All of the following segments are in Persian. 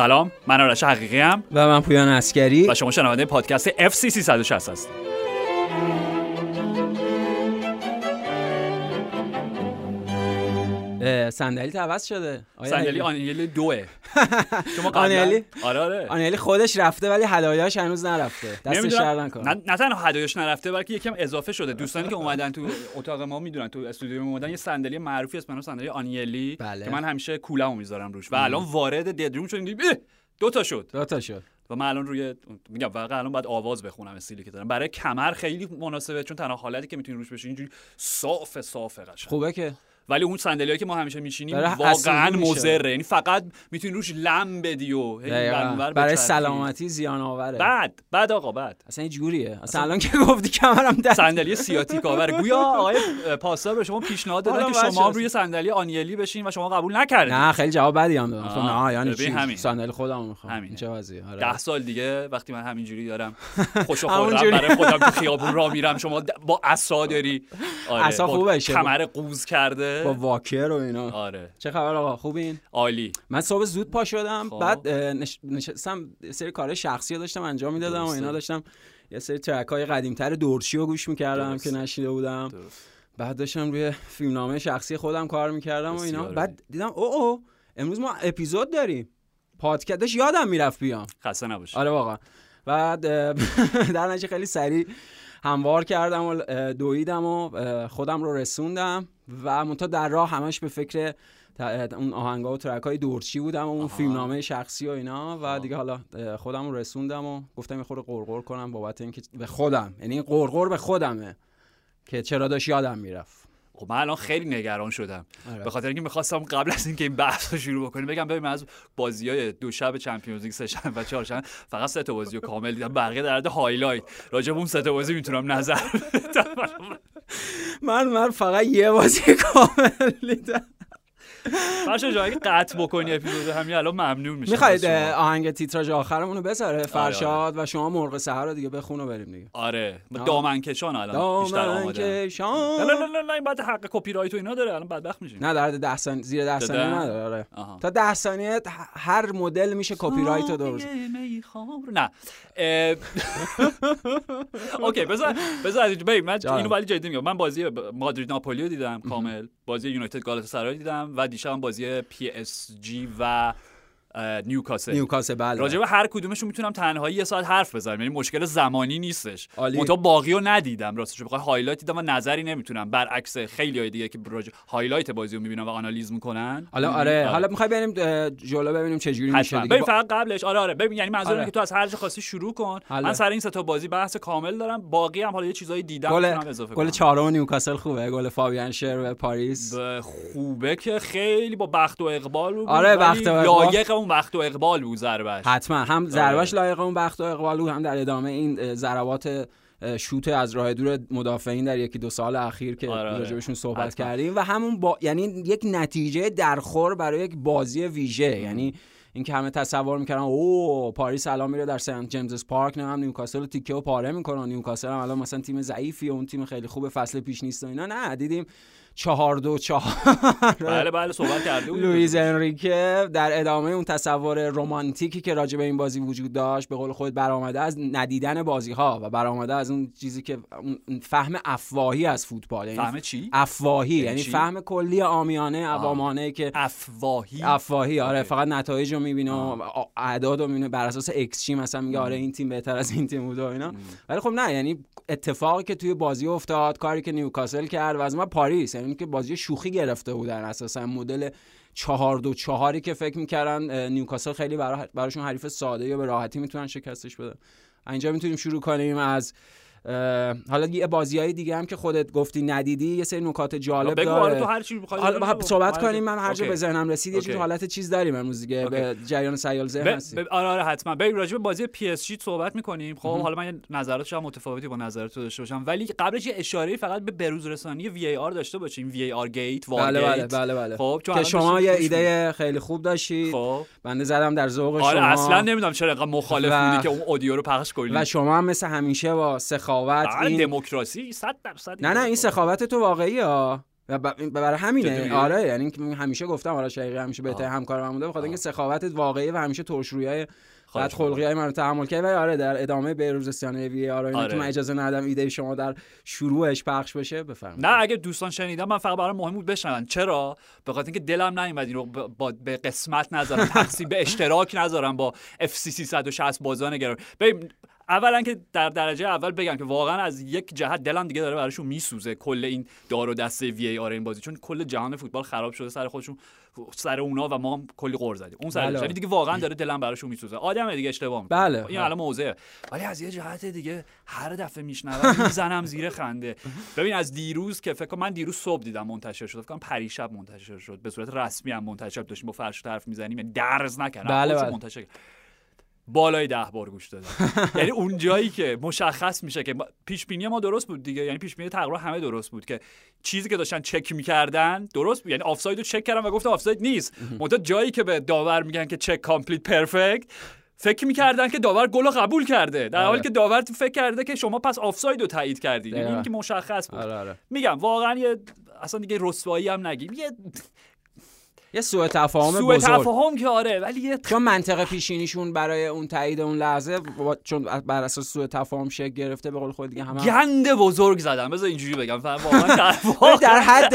سلام من آرش حقیقی ام. و من پویان اسکری و شما شنونده پادکست FC 360 هستید. صندلی عوض شده. صندلی؟ آنیلی دوه. شما آنیلی؟ آره آره. آنیلی خودش رفته ولی هدایاش هنوز نرفته. دستش. در نکن نه نه تنها هدایش نرفته بلکه یکم اضافه شده. دوستانی که اومدن تو اتاق ما می‌دونن تو استودیو ما اومدن یه صندلی معروفی هست به صندلی آنیلی بله. که من همیشه کولمو می‌ذارم روش. و الان وارد ددروم شدیم. دو تا شد. دو تا شد. و من الان روی میگم واقعا الان باید آواز بخونم استیلی که دارم. برای کمر خیلی مناسبه چون تنها حالتی که می‌تونی روش بشین اینجوری صاف صاف قشنگ. خوبه که ولی اون صندلیایی که ما همیشه میشینیم واقعا. مضره یعنی فقط می‌تونی روش لم بدی و برای. سلامتی زیان آوره بعد بعد آقا بعد اصلا این جوریه اصلا الان که گفتی کمرم در صندلی سیاتیک آور گویا آقای پاسدار به شما پیشنهاد دادن که شما. روی صندلی آنیلی بشین و شما قبول نکردید نه خیلی جواب بدی هم دادم آه، خب نه یعنی چی همین. صندلی خودم می‌خوام همینه. این چه وضعیه آره. ده سال دیگه وقتی من همینجوری دارم خوش و همونجوری. خورم برای خودم تو خیابون را میرم شما با عصا داری آره عصا خوبه. کمر قوز کرده با واکر و اینا. آره. چه خبر آقا؟ خوبین؟ عالی. من صبح زود پا شدم. خب. بعد. نشستم سری کار شخصی داشتم انجام می‌دادم و. اینا داشتم یه سری ترک های قدیمتر دورچی رو گوش می‌کردم. که نشیده بودم. درست. بعد داشتم روی فیلمنامه شخصی خودم کار می‌کردم و اینا. بعد دیدم او او امروز ما اپیزود داریم. پادکست داشت یادم می‌رفت بیام. خسته نباشی. آره واقعا. بعد در نتیجه خیلی سریع هموار کردم و دویدم و خودم رو رسوندم و منتها در راه همش به فکر اون آهنگا و ترک های دورچی بودم و اون. فیلمنامه شخصی و اینا و. دیگه حالا خودم رو رسوندم و گفتم یه خورده قرقر کنم بابت اینکه به خودم یعنی قرقر به خودمه که چرا داشت یادم می‌رفت خب من الان خیلی نگران شدم. آره. به خاطر اینکه می‌خواستم قبل از اینکه این بحث رو شروع بکنیم بگم ببین من از بازی های دو شب Champions League سه و چهار شنبه فقط سه تا بازی رو کامل دیدم. بقیه در حد highlight راجع به اون سه تا بازی می‌تونم نظر بدم. من من فقط یه بازی کامل دیدم. فرشاد جایی قطع بکنی اپیزود همین الان ممنون میشه می‌خواید آهنگ تیتراژ آخرمون رو بذاره فرشاد آره. و شما مرغ سحر رو دیگه بخون و بریم دیگه. آره آه. دامن کشان الان بیشتر دامن آماده نه کشان نه نه نه این بعد حق کپی رایت و اینا داره الان بدبخت میشیم. نه در ده ثانیه زیر ده ثانیه؟ نداره آره. تا ده ثانیه هر مدل میشه کپی رایت رو درست. نه. OK بذار بذار از من. اینو ولی جدی میگم. من بازی مادرید ناپولی رو دیدم کامل. بازی یونایتد گالاتاسرای دیدم و دیشبم بازی PSG و نیوکاسل. نیوکاسل بله. راجع به هر کدومشون می‌تونم تنهایی یه ساعت حرف بزنم. یعنی مشکل زمانی نیستش. منتها باقی رو ندیدم راستش. بخوای highlight دیدم و نظری نمی‌تونم. برعکس خیلی های دیگه که راجع highlight بازی رو می‌بینم و آنالیز می‌کنن. حالا آره. حالا می‌خوای بریم جلو ببینیم چه جوری میشه دیگه. فقط قبلش. آره آره. ببین یعنی منظورم آره. که تو از هر جا خواستی شروع کن. حله. من سر این سه تا بازی بحث کامل دارم. باقی هم حالا یه چیزایی دیدم گل می‌تونم اضافه گل چهارم نیوکاسل خوبه. گل فابیان شر و پاریس. به خوبه که خیلی با بخت و اقبال آره، بخت و اون بخت و اقبال بود ضربش حتما. هم ضربش لایق اون بخت و اقبال بود هم در ادامه این ضربات شوت از راه دور مدافعین در یکی دو سال اخیر که آره، آره. راجبشون صحبت حتما. کردیم و همون با... یعنی یک نتیجه درخور برای یک بازی ویژه. یعنی اینکه همه تصور می‌کردن او پاریس الان میره در سنت جیمز پارک. نه هم نیوکاسل رو تیکه و پاره می‌کنن. نیوکاسل هم الان مثلا تیم ضعیفی و اون تیم خیلی خوب فصل پیش نیست و اینا. نه دیدیم چهار دو چهار. بله بله صحبت کرده بود لوئیز انریکه در ادامه اون تصور رمانتیکی که راجع به این بازی وجود داشت به قول خود برآمده از ندیدن بازی ها و برآمده از اون چیزی که اون فهم افواهی از فوتبال یعنی فهمه چی؟ افواهی یعنی چی؟ فهم کلی عامیانه عوامانه که افواهی؟ افواهی آره. فقط نتایج رو می‌بینه و اعداد رو می‌بینه بر اساس ایکس جی مثلا میگه آره این تیم بهتر از این تیم بوده و اینا. ولی خب نه یعنی اتفاقی که توی بازی افتاد کاری که نیوکاسل کرد و از من پاریس یعنی که بازی شوخی گرفته بودن اساسا. مدل چهار دو چهاری که فکر می‌کردن نیوکاسل خیلی برا- براشون حریف ساده یا به راحتی می‌تونن شکستش بدن. اینجا می‌تونیم شروع کنیم از حالا یه بازی های دیگه هم که خودت گفتی ندیدی یه سری نکات جالب بگو داره آره تو هر چی صحبت آره، کنیم من هر جا. به ذهنم رسید یه جور. حالت چیز داریم امروز دیگه. به جریان سیال ذهن هستیم. ب- آره آره حتما. بریم راجع به بازی پی اس جی صحبت می‌کنیم. خب حالا من نظرات شاید متفاوتی با نظرات تو داشته باشم. ولی قبلش یه اشاره فقط به بروز رسانی VAR داشته باشیم. VAR gate وار بله بله. بله بله. خب که شما یه. ایده خیلی خوب داشتید. خب. بنده زدم در ذوق آره شما. اصلا نمی‌دونم چرا مخالف بودی که اون audio رو پخش کنی. و شما هم مثل همیشه با سخاوت بله، این دموکراسی 100 درصد نه نه این سخاوت تو واقعی ها. و برای همینه؟ آره یعنی من همیشه گفتم آره شقیقی همیشه بهترین آه. همکار من بوده بخاطر اینکه. سخاوتت واقعی و همیشه ترشرویای خواهش بعد خلقی های منو تحمل کرد. ولی آره در ادامه بهروزستانه وی آر آره. که من اجازه ندم ایده شما در شروعش پخش بشه. بفرمایید. نه اگه دوستان شنیدن من فقط برای مهم بود بشنون. چرا؟ به خاطر اینکه دلم نیومد این رو ب- با به قسمت نذارم تقسیم به اشتراک نذارم با اف سی 360 بازان گرام ببین اولا که در درجه اول بگم که واقعا از یک جهت دلم دیگه داره براشون میسوزه کل این دار و دسته وی ای آر این بازی چون کل جهان فوتبال خراب شده سر خودشون سر اونا و ما هم کلی قور زدیم. اون سر بله. یعنی دیگه واقعا داره دلم براشون میسوزه. آدم دیگه اشتباه می‌کنه بله. این الان موضوعه ولی از یه جهت دیگه هر دفعه میشنوم می‌زنم زیر خنده. ببین از دیروز که فکر کنم من دیروز صبح دیدم منتشر شد. فکر کنم پریشب منتشر شد. به صورت رسمی هم منتشر داشتیم با فرش حرف می‌زنیم. یعنی درز نکردم. بله، بله. منتشر. بالای ده بار گوش دادم یعنی اون جایی که مشخص میشه که پیش بینی ما درست بود دیگه. یعنی پیش بینی تقریبا همه درست بود که چیزی که داشتن چک می‌کردن درست بود. یعنی آفساید رو چک کردم و گفتم آفساید نیست. منتها جایی که به داور میگن که check complete perfect فکر می‌کردن که داور گل رو قبول کرده. در حالی آره. که داور فکر کرده که شما پس آفساید رو تایید کردید یعنی. این که مشخص بود. آره آره. میگم واقعا یه اصلا دیگه رسوایی هم نگیم. یه یه سوء تفاهم سوء تفاهم که آره ولی یه چون منطقه پیشینیشون برای اون تایید اون لحظه با- چون بر اساس سوء تفاهم شکل گرفته به قول خود دیگه همه گند بزرگ زدم بذار اینجوری بگم واقعا در حد-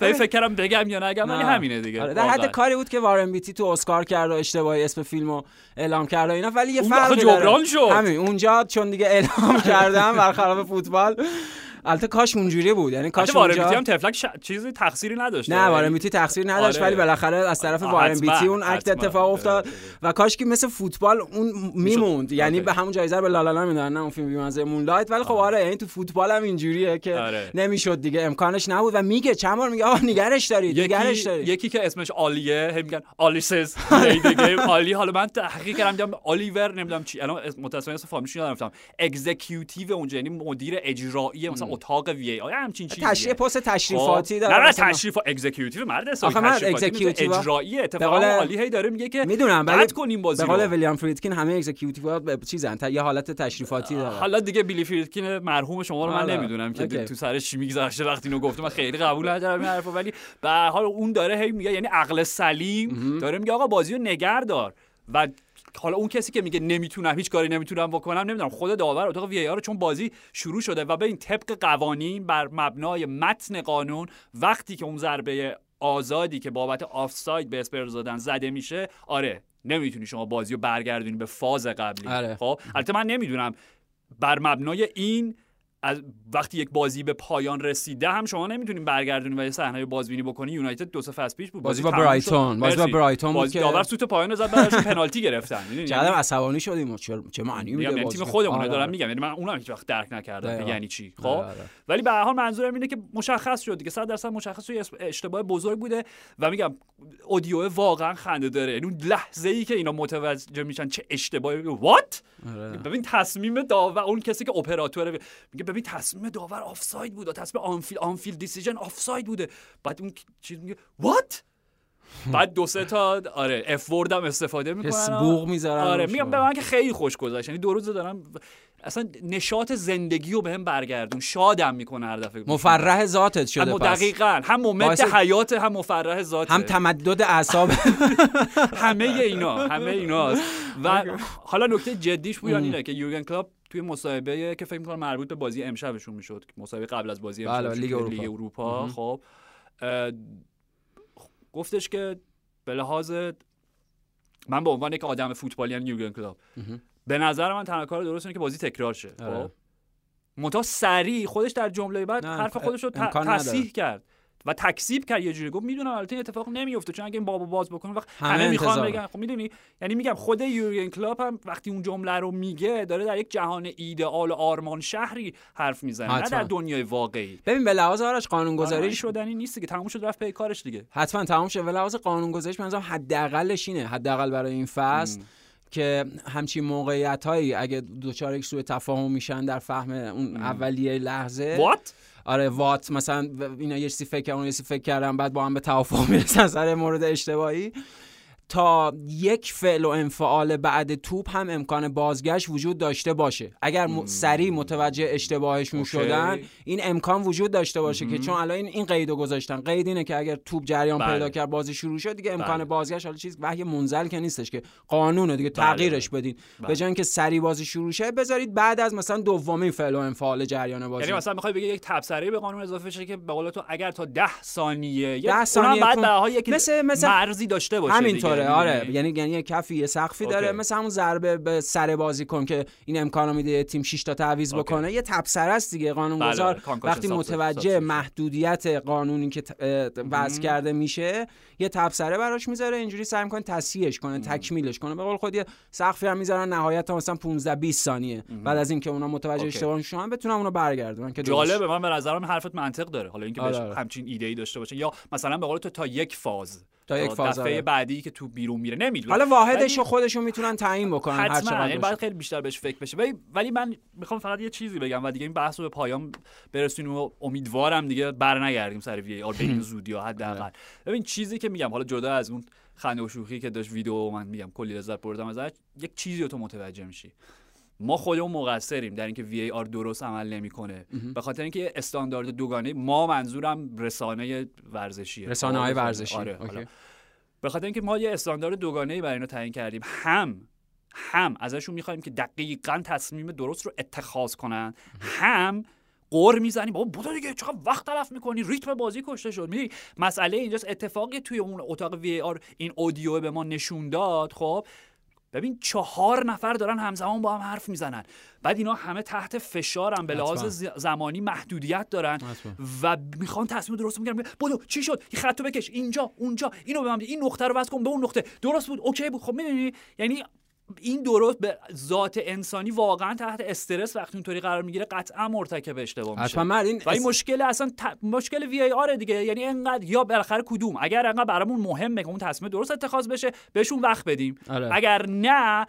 فکر فکر کردم بگم یا نگم ولی نه. همینه دیگه آره، در حد. کاری بود که وارن بیتی تو اسکار کرد و اشتباهی اسم فیلمو اعلام کرد و اینا ولی یه فرقی داره جبران شد. همین اونجا چون دیگه اعلام کردن برخلاف فوتبال البته کاش اونجوری بود. یعنی کاش اونجا هم تفلک ش... چیزی تقصیری نداشت نه وارن بیتی تقصیر نداشت آره. ولی بالاخره از طرف بیتی اون حتما. اتفاق افتاد آره، و کاش که مثل فوتبال اون میموند. یعنی آره. به همون جایزه به لالالند می‌دادن نه اون فیلم بی‌مزه مونلایت ولی خب آره یعنی تو فوتبال هم اینجوریه که آره. نمی‌شد دیگه. امکانش نبود و میگه چند بار میگه آقا نگرش دارید نگرش دارید. یکی که اسمش آلیه هی میگن آلی says. دیگه. آلی حالا من تحقیق کردم دیدم آلیور نمی‌دونم چی. الان متاسفانه اسم فامیلش یادم رفتم executive اونجا یعنی مدیر اجرایی مثلا اتاق VAR یا همچین چیزیه تشریف پست تشریفاتی خب. داره نه نه. تشریف executive مرد حسابی تشریفاتی اجرایی اتفاقا عالی هی داره میگه که می‌دونم ولی قطع کنیم بازی به قول. ویلیام فریدکین همه executive به چیزن تا یه حالت تشریفاتی داره حالا دیگه بیلی فریدکین مرحوم شما رو من. نمی‌دونم که. تو سرش چی میگذشته وقتی اینو گفته من خیلی قبول ندارم این حرفو ولی به حال اون داره هی میگه یعنی عقل سلیم داره میگه آقا بازی رو نگه دار و حالا اون کسی که میگه نمی‌تونم هیچ کاری نمی‌تونم بکنم نمی‌دونم خود داور اتاق وی رو چون بازی شروع شده و ببین طبق قوانین بر مبنای متن قانون وقتی که اون ضربه آزادی که بابت آفساید به اسپرز دادن زده میشه آره نمی‌تونی شما بازی رو برگردونی به فاز قبلی آره. خب البته من نمی‌دونم بر مبنای این از وقتی یک بازی به پایان رسیده هم شما نمی‌تونین برگردونی و یه صحنه بازبینی بکنی یونایتد دو سه فصل پیش بود بازی با برایتون. بازی با. برایتون بازی که- داور سوت پایان زد بعدش پنالتی گرفتن؟ چقدر عصبانی شدیم چه معنی میده یعنی بازی؟ تیم خودمونه آره، دارم آره. میگم یعنی من اونم هیچ وقت درک نکردم یعنی چی خب آره،. ولی به هر حال منظورم اینه که مشخص شد دیگه 100 درصد مشخص شد اشتباه بزرگ بوده و میگم اودیو واقعا خنده داره یعنی اون لحظه ای که اینا متوجه میشن چه اشتباهی وات. ببین تصمیم داور اون کسی که اپراتوره میگه ببین تصمیم داور آفساید بوده تصمیم آنفیل آنفیل دیسیژن آفساید بوده. بعد اون چیز میگه وات بعد دو سه تا آره F word هم استفاده می‌کنن. بوق می‌ذارن آره. میگم به من که خیلی خوش گذشت. یعنی دو روز دارم اصلا نشاط زندگی رو بهم برگردون. شادم می‌کنه هر دفعه. مفرح ذاتت شده هم پس. دقیقا هم باعث- حیات هم مفرح ذات هم تمدد اعصاب. همه اینا همه ایناست. و حالا نکته جدیش بودن اینه که یورگن کلوپ توی مصاحبه که فکر می‌کنم مربوط به بازی امشبشون می‌شد مصاحبه قبل از بازی بله، امشب لیگ اروپا. لیگ اروپا خب گفتش که به لحاظ من به عنوان یک آدم فوتبالی یعنی یورگن کلاب به نظر من تنها کار درست اینه که بازی تکرار شه آره. خب منتها سریع خودش در جمله بعد حرف خودش رو. تصحیح کرد و تکذیب کرد. یه جوری گفت می‌دونم البته اتفاق نمیفته چون اگه این بابو باز بکنه وقت همه همه, می‌خوان. بگن. خب می‌دونی؟ یعنی میگم خود یورگن کلوپ هم وقتی اون جمله رو میگه داره در یک جهان ایدئال و آرمان شهری حرف می‌زنه نه. در دنیای واقعی. ببین به لحاظ آرش قانون گذاری گذاریش شدنی نیست که تموم شد رفت پی کارش دیگه. حتما تمام شد. به لحاظ قانون گذاریش من نظرم حداقلش اینه حداقل برای این فصل که همچین موقعیت هایی اگه دوچار یک سوء تفاهم میشن در فهم اون اولیه لحظه what آره what مثلا اینا یه چیزی فکر کردن یه چیزی فکر کردن بعد با هم به توافق می‌رسن سر مورد اشتباهی. تا یک فعل و انفعال بعد توپ هم امکان بازگشت وجود داشته باشه اگر م... سریع متوجه اشتباهشون okay. شدن این امکان وجود داشته باشه که چون الان این, قیدو گذاشتن قید اینه که اگر توپ جریان بله. پیدا کرد بازی شروع شد دیگه امکان بله. بازگشت حالا چیز وحی منزل که نیستش که قانونه دیگه بله، تغییرش. بدین بله. به جای اینکه سریع بازی شروع شه بذارید بعد از مثلا دومین فعل و انفعال جریان بازی یعنی مثلا می‌خوای بگی یک تبصره به قانون اضافه شه که به قول تو اگر تا 10 ثانیه یک- ده اونم ثانیه بعد مثل- مثل- مرزی داشته باشه همینطوره دیگه. آره می‌دونی؟ یعنی یعنی یه کفی یه سقفی داره okay. مثل همون ضربه به سر بازی کن که این امکانو میده تیم 6 تا تعویض okay. بکنه یه تبصره است دیگه بله، قانونگذار concussion وقتی. متوجه محدودیت قانونی که وضع کرده میشه یه تبصره براش می‌ذاره اینجوری سعی می‌کنه تصحیحش کنه تکمیلش کنه. به قول خود یه سقفی هم می‌ذارن نهایت تا مثلا 15 20 ثانیه. بعد از اینکه اونا متوجه. اشتباهشون شدن بتونن اونو برگردونن که جالبه من به نظرم حرفت منطق داره. حالا اینکه آره، بهش آره. همچین ایده ای داشته باشه. یا مثلا به قول تو تا یک فاز. تا یک فاز، دفعه آره. بعدی که تو بیرون میره. نمی‌دونم. حالا واحدش ولی- رو خودشون می‌تونن تعیین بکنن هر چقدر یعنی. باید خیلی بیشتر بهش فکر بشه. ولی ولی من می‌خوام فقط یه چیزی بگم و دیگه این بحث رو به پایان برسونیم و امیدوارم دیگه بر نگردیم سر وی آر به این زودی حداقل. ببین چیزی که میگم حالا جدا از اون خنده و شوخی که داشت ویدیو من میگم کلی لذت بردم ازش یک چیزی رو تو متوجه میشی. ما خودمون مقصریم در اینکه وی آر درست عمل نمی‌کنه. به خاطر اینکه استاندارد دوگانه ما منظورم رسانه ورزشیه. رسانه های آره، ورزشی. آره. به خاطر اینکه ما یه استاندارد دوگانه برای اینا تعیین کردیم. هم هم ازشون می‌خوایم که دقیقا تصمیم درست رو اتخاذ کنن. هم قور می‌زنیم بابا بودو دیگه. چقدر وقت تلف می‌کنی. ریتم بازی کشته شد. می‌دونی مسئله اینجاست. اتفاقی توی اون اتاق وی آر این اودیو به ما نشون داد. خب ببین چهار نفر دارن همزمان با هم حرف می‌زنن. بعد اینا همه تحت فشارن. به لحاظ زمانی محدودیت دارن. و می‌خوان تصمیم درست می‌گیرن بدو چی شد؟ این خطو بکش. اینجا اونجا. اینو به من این نقطه رو وصل کن. به اون نقطه. درست بود. اوکی بود. خب می‌دونی؟ یعنی این درست به ذات انسانی واقعا تحت استرس وقتی اونطوری قرار می‌گیره قطعا مرتکب اشتباه میشه. حتما مرد این و این مشکل اصلا ت... مشکل وی ای آر دیگه. یعنی انقدر یا بالاخره کدوم؟ اگر انقدر برامون مهمه که اون تصمیم درست اتخاذ بشه بهشون وقت بدیم. آره. اگر نه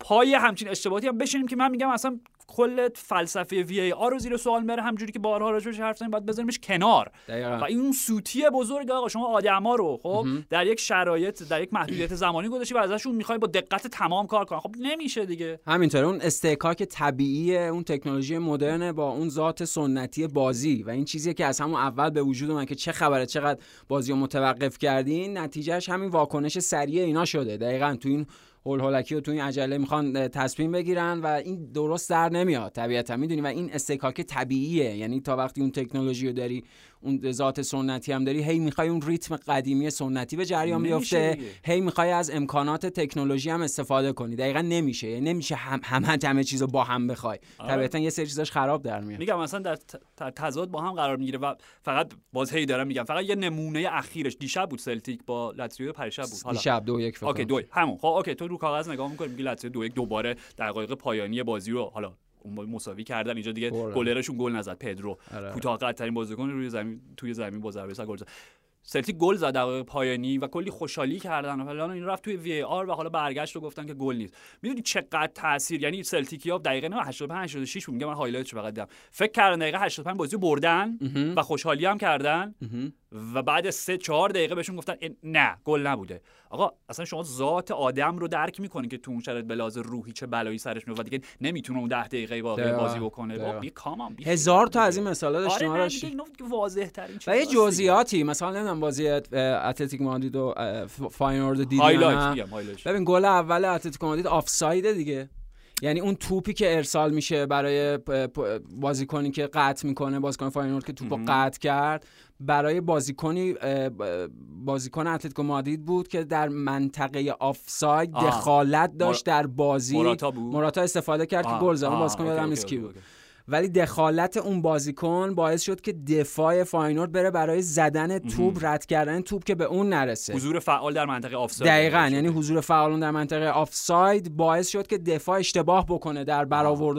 پای همچین اشتباهاتی هم بشینیم که من میگم اصلا کل فلسفه وی ای آر رو زیر سوال میره همجوری که بارها راجعش حرف زدیم باید بذاریمش کنار. دقیقاً. و این سوتی بزرگ آقا شما آدما رو خب در یک شرایط در یک محدودیت زمانی گذاشتی و ازشون می‌خوای با دقت تمام کار کنن خب نمیشه دیگه. همینطوره اون استحکاک طبیعی اون تکنولوژی مدرن با اون ذات سنتی بازی و این چیزیه که از همون اول به وجود اومد که چه خبره چقدر بازی رو متوقف کردین نتیجهش همین واکنش سریع اینا شده. دقیقا تو این هول هولکی و تو این عجله می‌خوان تصمیم بگیرن و این درست در نمیاد طبیعتا. می‌دونی؟ و این استحکاک طبیعیه. یعنی تا وقتی اون تکنولوژی رو داری اون ذات سنتی هم داری هی می‌خوای اون ریتم قدیمی سنتی به جریان بیفته. هی می‌خوای از امکانات تکنولوژی هم استفاده کنی دقیقا نمیشه یعنی نمیشه هم همه همه چیز رو با هم بخوای آره. طبیعتا یه سری چیزاش خراب در میاد میگم مثلا در تضاد با هم قرار می‌گیره و فقط باز هی دارم میگم فقط یه نمونه اخیرش دیشب بود سلتیک با لاتزیو پریشب بود حالا دیشب دو یک فکر okay. دو همون خب okay تو رو کاغذ نگاه می‌کنی میگی لاتزیو دو یک دوباره دقایق پایانی بازی رو حالا مساوی کردن. اینجا دیگه. گلرشون گل نزد. پدرو. آره. کوتاه قدترین بازیکن روی زمین توی زمین با ضربه سر گل زد. سلتیک گل زد دقایق پایانی و کلی خوشحالی کردن. و فلان این رفت توی VAR و حالا برگشت و گفتن که گل نیست. می‌دونی چقدر تاثیر یعنی سلتیکیا دقیقه نه 85 86 بود. میگم من highlight ش فقط دیدم فکر کردن دقیقه 85 بازی رو بردن و خوشحالی هم کردن. و بعد سه چهار دقیقه بهشون گفتن نه گل نبوده. آقا اصلا شما ذات آدم رو درک می‌کنین که تو اون شرایط به لحاظ روحی چه بلایی سرش میاد و دیگه نمی‌تونه اون 10 دقیقه واقعی. بازی بکنه. بی come on بی هزار تا. از این مثالا داشتیم آره واضح ترین و یه. جزئیاتی مثلا نمی‌دونم بازی اتلتیک مادرید و فاینورد دیدی ببین گل اول اتلتیکو مادرید آفساید دیگه. یعنی اون توپی که ارسال میشه برای بازیکنی که قطع می‌کنه بازیکن فاینورد که توپو قطع کرد. برای بازیکنی بازیکن اتلتیکو مادرید بود که در منطقه آفساید. دخالت داشت در بازی موراتا بود؟ موراتا استفاده کرد که گل زد بازیکن یادم نیست کی بود. ولی دخالت اون بازیکن باعث شد که دفاع فاینورد بره برای زدن توپ رد کردن توپ که به اون نرسه. حضور فعال در منطقه آفساید. دقیقا یعنی حضور فعالون در منطقه آفساید باعث شد که دفاع اشتباه بکنه در برآورد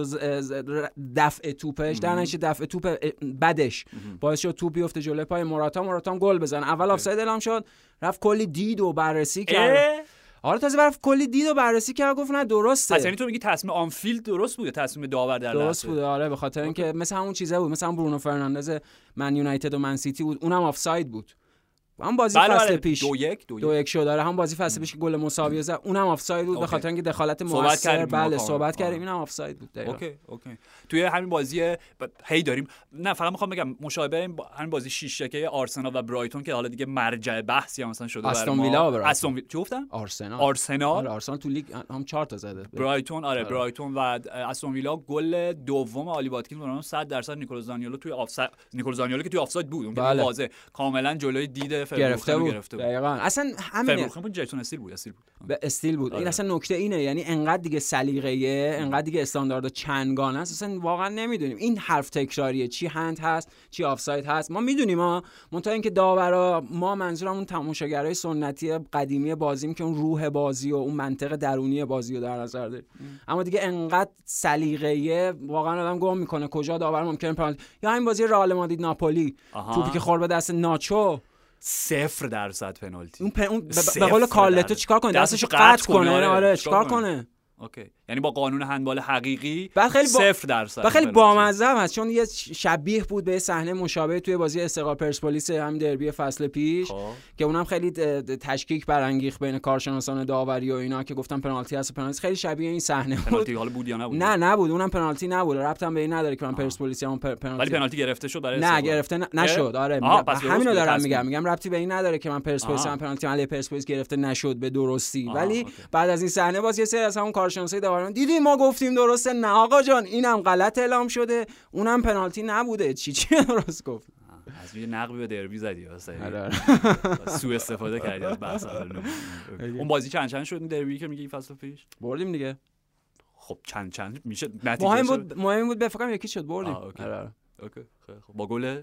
دفع توپش. در نتیجه دفع توپ بدش باعث شد توپ بیفته جلوی پای موراتا. موراتا هم گل بزنه. اول آفساید اعلام شد. رفت کلی دید و بررسی کرد؟ آره تازه رفت کلی دید و بررسی کرد گفت نه درسته. پس یعنی تو میگی تصمیم آنفیلد درست بوده؟ تصمیم داور در درست؟ بوده آره به خاطر اینکه مثل همون چیزه بود مثل همون برونو فرناندز من یونایتد و من سیتی بود اونم آفساید بود. هم بازی بله فصل بله پیش دو یک دو, دو یک یک شد داره هم بازی فصل پیش که گل مساوی زد اونم آفساید بود به. خاطر اینکه دخالت موثر بله. صحبت کردیم. اینم آفساید بود دقیقاً. اوکی اوکی توی همین بازی ب- هی داریم نه فقط می‌خوام بگم مشابه این با... همین بازی 6 که آرسنال و برایتون که حالا دیگه مرجع بحثی هم مثلا شده استون. ویلا. استون ویلا چی گفتم آرسنال آرسنال آره آرسنال تو لیگ هم 4 تا زده برایتون آره آره. برایتون و استون ویلا گل دوم آلی واتکینز اونم 100 درصد نیکولو زانیولو توی آفساید نیکولو زانیولو که توی آفساید بود اون که بله. کاملا جلوی دید گرفته بود گرفته بود. دقیقاً. اصلا فرگوسن بود جیسون استیل بود استیل بود. به استیل بود. این آره. اصلا نکته اینه یعنی انقدر دیگه سلیقه‌ایه انقدر دیگه استاندارد چندگانه است. اصلا واقعا نمی‌دونیم. این حرف تکراریه. چی هند هست چی آفساید هست. ما می‌دونیم ها منتها اینکه داورا ما منظورمون تماشاگرای سنتی قدیمی بازیم که اون روح بازی و اون منطق درونی بازی رو در نظر داریم. اما دیگه انقدر سلیقه‌ایه واقعا آدم گم می‌کنه. کجا داور ممکنه پنالتی یا همین بازی رئال مادرید ناپولی. توپی که خورد به دست ناچو. صفر درصد پنالتی اون, پ... اون ب- به قول کارلتو. چیکار کنه دستشو قطع قطع کنه، آره. آره چیکار چیکار کنه؟ اوکی یعنی با قانون هندبال حقیقی خیلی با- صفر درصد و خیلی. بامزه هست چون یه شبیه بود به صحنه مشابه توی بازی استقلال پرسپولیس هم دربی فصل پیش خب. که اونم خیلی تشکیک برانگیخت بین کارشناسان داوری و اینا که گفتن پنالتی هست و پنالتی خیلی شبیه این صحنه بود پنالتی حالا بود یا نبود نه نبود اونم پنالتی نبود ربط هم به این نداره که من پرسپولیسی هم پر- پنالتی ولی پنالتی گرفته شد برای نه. گرفته ن- نشد آره همینو دارم میگم. میگم ربطی به این نداره که من پرسپولیس. هم پنالتی علی پرسپولیس گرفته نشد به درستی ولی. بعد از این صحنه باز یه سری از همون کارشناسای داوران دیدی ما گفتیم درسته نه آقا جان اینم غلط اعلام شده اونم پنالتی نبوده چی چی درست گفت از یه نقبی به دربی زدی واسه آره. سو استفاده کردی از بحث اول. اون بازی چند چند شد دربی که میگی این فصل پیش بردیم دیگه خب چند چند میشه نتیجه مهم؟ بود مهم بود بفکرم یکی شد بردیم اوکی. آره، آره. اوکی. با گل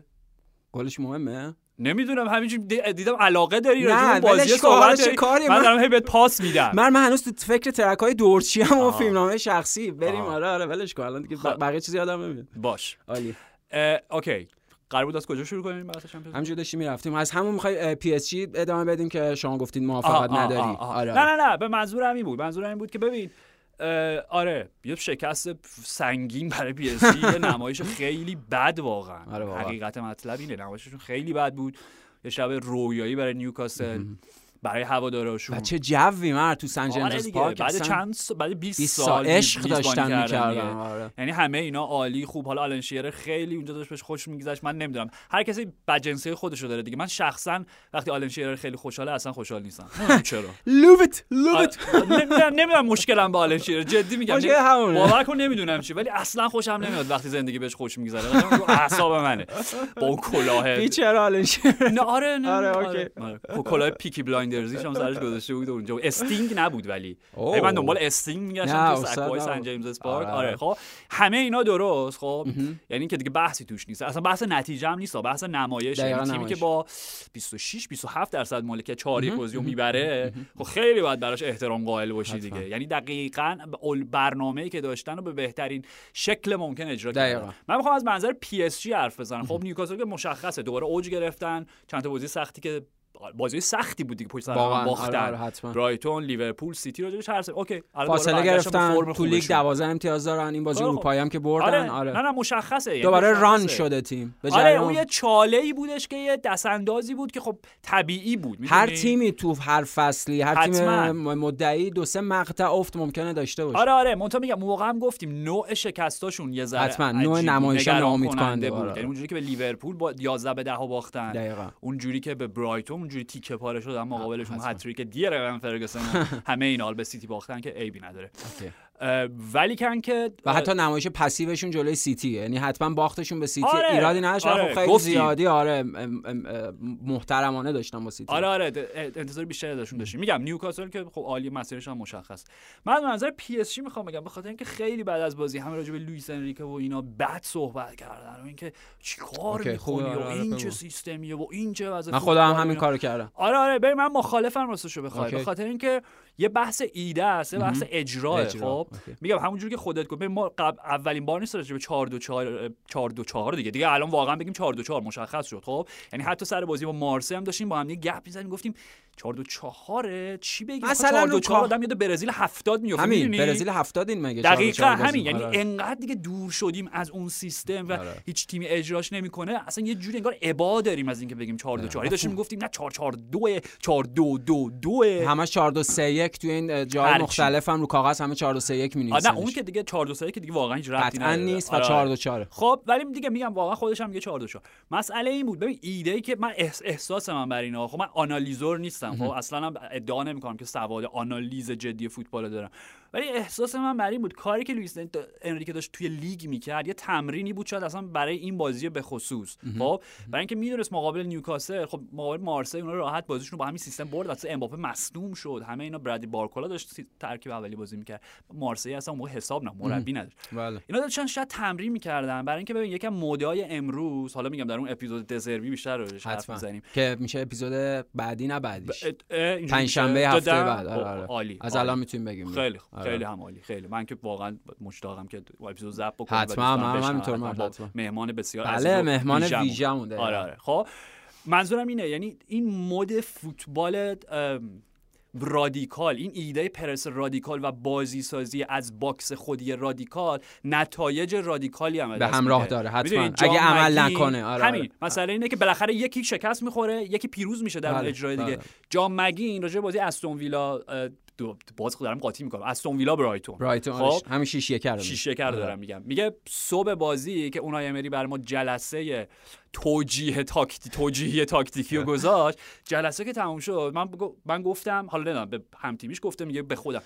گلش مهمه نمی‌دونم همینجوری دی- دیدم علاقه داری راجع به بازی صحبت. کاری؟ من دارم هی بهت پاس میدم. من من هنوز تو فکر ترک های دورچی هم و. فیلمنامه شخصی. بریم. آره آره ولش کن. الان دیگه خب. بقیه چیزی یادم نمیاد. باش. عالی. اوکی. قرار بود از کجا شروع کنیم بحث چمپیونز همینجوری داشتیم می‌رفتیم. از همون می‌خوای پی اس جی ادامه بدیم که شما گفتید آها، موافقت نداری. آره. نه نه نه به منظورم این بود. منظورم این بود که ببین آره یه شکست سنگین برای پی اس یه نمایش خیلی بد واقعا. آره. حقیقت مطلب اینه نمایششون خیلی بد بود. یه شب رویایی برای نیوکاسل. برای هواداراشون و چه جوی بود تو سن آره جیمز پارک بعد چند سال بعد 20 20 سال سال عشق داشتن کردن می‌کردن. آره. یعنی همه اینا عالی خوب. حالا آلن شیرر خیلی اونجا داشت بهش خوش میگذشت. من نمی‌دونم. هر کسی بجنسی خودشو داره دیگه. من شخصا وقتی آلن شیرر خیلی خوشحاله اصلا خوشحال نیستم. چرا. لوبت لوبت نمی‌دونم نمی‌دونم مشکلم با آلن شیرر. جدی میگم. باور کن نمی‌دونم چی. ولی اصلا خوشم نمیاد وقتی زندگی بهش خوش میگذره. اعصاب منه. با اون کلاه بیچاره حالش نه آره نه آره، آره. اوکی. کلاه پیکی بلایندرزیش هم سرش گذاشته بود اونجا. استینگ نبود ولی. من دنبال استینگ میگشتم تو نبود. سن جیمز پارک آره. آره خب. همه اینا درست خب. یعنی که دیگه بحثی توش نیست. اصلا بحث نتیجه هم نیست بحث نمایش. یعنی تیمی. که با 26 27 درصد مالکیت 4 1 بازی رو می‌بره خب خیلی باید براش احترام قائل باشی. دیگه. یعنی دقیقاً برنامه‌ای که داشتن رو به بهترین شکل ممکن اجرا. کردن. من می‌خوام از منظر پی اس جی حرف بزنم. خب نیوکاسل که مشخصه. دوباره اوج گرفتن. چند تا بازی سختی که بازی سختی بود دیگه پشت سر هم واقعا باختن آره، آره،. برایتون لیورپول سیتی رو هر سه اوکی فاصله گرفتن تو لیگ خوبشون. 12 امتیاز دارن این بازی خب. اروپایی هم که بردن آره آره نه نه مشخصه یعنی دوباره ران مشخصه. شده تیم به آره اون یه چاله ای بودش که یه دستاندازی بود که خب طبیعی بود هر؟ تیمی تو هر فصلی هر تیم حتما. مدعی دو سه مقطع افت ممکنه داشته باشه آره آره منتها میگم موقع هم گفتیم نوع شکستاشون یه ذره حتما. نوع نمایش هم نگران ناامید کننده کننده. بود آره. یعنی اونجوری که به لیورپول با 11 به 10 باختن دقیقاً اونجوری که به برایتون اونجوری تیکه پاره شدن مقابلشون حتما. هتریک دیر فرگسون همه اینا حال به سیتی باختن که عیبی نداره ولی کن که و حتی نمایش پسیوشون جلوی سیتی یعنی حتما باختشون به سیتی آره، ایرادی نداشت آره، خیلی گفتیم. زیادی آره محترمانه داشتن با سیتی آره آره انتظار بیشتری ازشون داشتیم میگم نیوکاسل که خب عالی مسیرش هم مشخص من از نظر پی اس جی می‌خوام بگم به خاطر اینکه خیلی بعد از بازی همه راجع به لوئیس انریکه و اینا بد صحبت کردن و اینکه چیکار می‌کنی و آره، آره، این. چه سیستمیه و این چه وضع من خودم همین. کارو کردم آره آره ببین من مخالفم راستشو بخوای اوکی. به خاطر اینکه یه بحث ایده است یه بحث اجراه اجرا. خب. میگم همونجوری که خودت گفت ما قبل اولین بار نیست راجع به 4 2 4 4 2 4 دیگه دیگه الان واقعا بگیم 4 2 4 مشخص شد خب یعنی حتی سر بازی با مارسی هم داشتیم با هم یه گپ می‌زدیم گفتیم 4 2 4 چی بگیم مثلا 4 2 لوکا- 4 آدم یاد برزیل 70 میفته همین می‌دونی؟ برزیل 70 این مگه دقیقا 4 بازی همین یعنی آره. انقدر دیگه دور شدیم از اون سیستم و آره. هیچ تیمی اجراش نمی‌کنه اصلا یه جوری انگار ابا داریم از اینکه بگیم 4 2 4 داشتیم می‌گفتیم نه 4 4 2 4 2 2 2 همش 4 2 3 1 تو این جای. مختلف هم رو کاغذ همه 4 2 3 1 می نه اون که دیگه 4 2 3 که دیگه واقعا هیچ ربطی نداره نیست و آره، 4 2 4 خب ولی دیگه میگم واقعا خودش هم میگه 4 2 4 مسئله این بود ببین ایده ای که من احس- احساس من بر اینا خب من آنالیزور نیستم خب اصلا هم ادعا نمی‌کنم که سواد آنالیز جدی فوتبال دارم. ولی احساس من بر این بود کاری که لوئیس انریکه داشت توی لیگ می‌کرد یه تمرینی بود شاید اصلا برای این بازی به خصوص. خب برای اینکه می‌دونست مقابل نیوکاسل خب مقابل مارسی اونا راحت بازیشون رو با همین سیستم برد واسه امباپه مصدوم شد. همه اینا برادی بارکولا داشت ترکیب اولی بازی می‌کرد. مارسی اصلا موقع حساب نه مربی نداشت. بله. اینا داشتن شاید تمرین می‌کردن. برای اینکه ببین یکم مودای امروز حالا میگم در اون اپیزود دزربی بیشتر روش حرف می‌زنیم. که میشه اپیزود بعدی نه بعدیش. پنج پنجشنبه هفته بعد. آره آره. عالی از. الان می‌تونیم بگیم. خیلی خوب. آره. خیلی هم عالی خیلی من که واقعا مشتاقم که اپیزود ضبط بکنم حتما، من. همینطور، من حتما. مهمان بسیار بله، مهمان دقیقاً. آره آره خب منظورم اینه یعنی این مد فوتبال رادیکال این ایده پرس رادیکال و بازی سازی از باکس خودی رادیکال نتایج رادیکالی هم به همراه. داره، حتما. اگه عمل نکنه، آره، همین آره. مسئله اینه که بالاخره یکی شکست می‌خوره یکی پیروز میشه در بله، اجرای دیگه بله. جام مگین راجع بازی استون ویلا دو باز دارم قاطی می‌کنم. استون ویلا برایتون. برایتون خب؟ آره، همین 6 1 رو شیش شکر دارم میگم. میگه صبح بازی که اونای امری بر ما جلسه توجیه تاکتی توجیهی تاکتیکی رو گذاشت. جلسه که تموم شد من من گفتم حالا نمی‌دونم به همتیمیش گفتم میگه به خودم.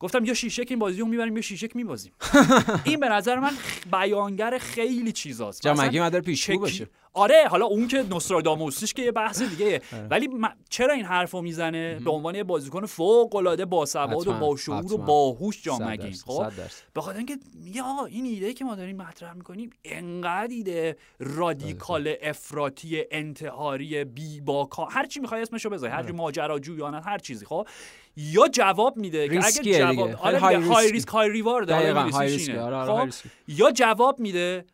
گفتم یا شیشک این بازی رو می‌بریم یا شیشک میبازیم. این به نظر من بیانگر خیلی چیزاست. مگی مدار چکی- باشه؟ آره حالا اون که نوستراداموسیش که یه بحث دیگه. ولی من- چرا این حرفو می‌زنه؟ به عنوان یه بازیکن فوق العاده باسواد و باشعور و. باهوش جام صد مگین درصد، خب. به خاطر اینکه میگه آقا این ایده که ما داریم مطرح می‌کنیم انقدر ایده رادیکال افراطی انتحاری بی باکا هر چی می‌خوای اسمشو بذاری هر چی ماجراجویانه هر چیزی خب؟ یا جواب میده که اگه جواب دیگه. آره high high risk ی. risk high reward high. آره، آره، خب؟ high. یا جواب میده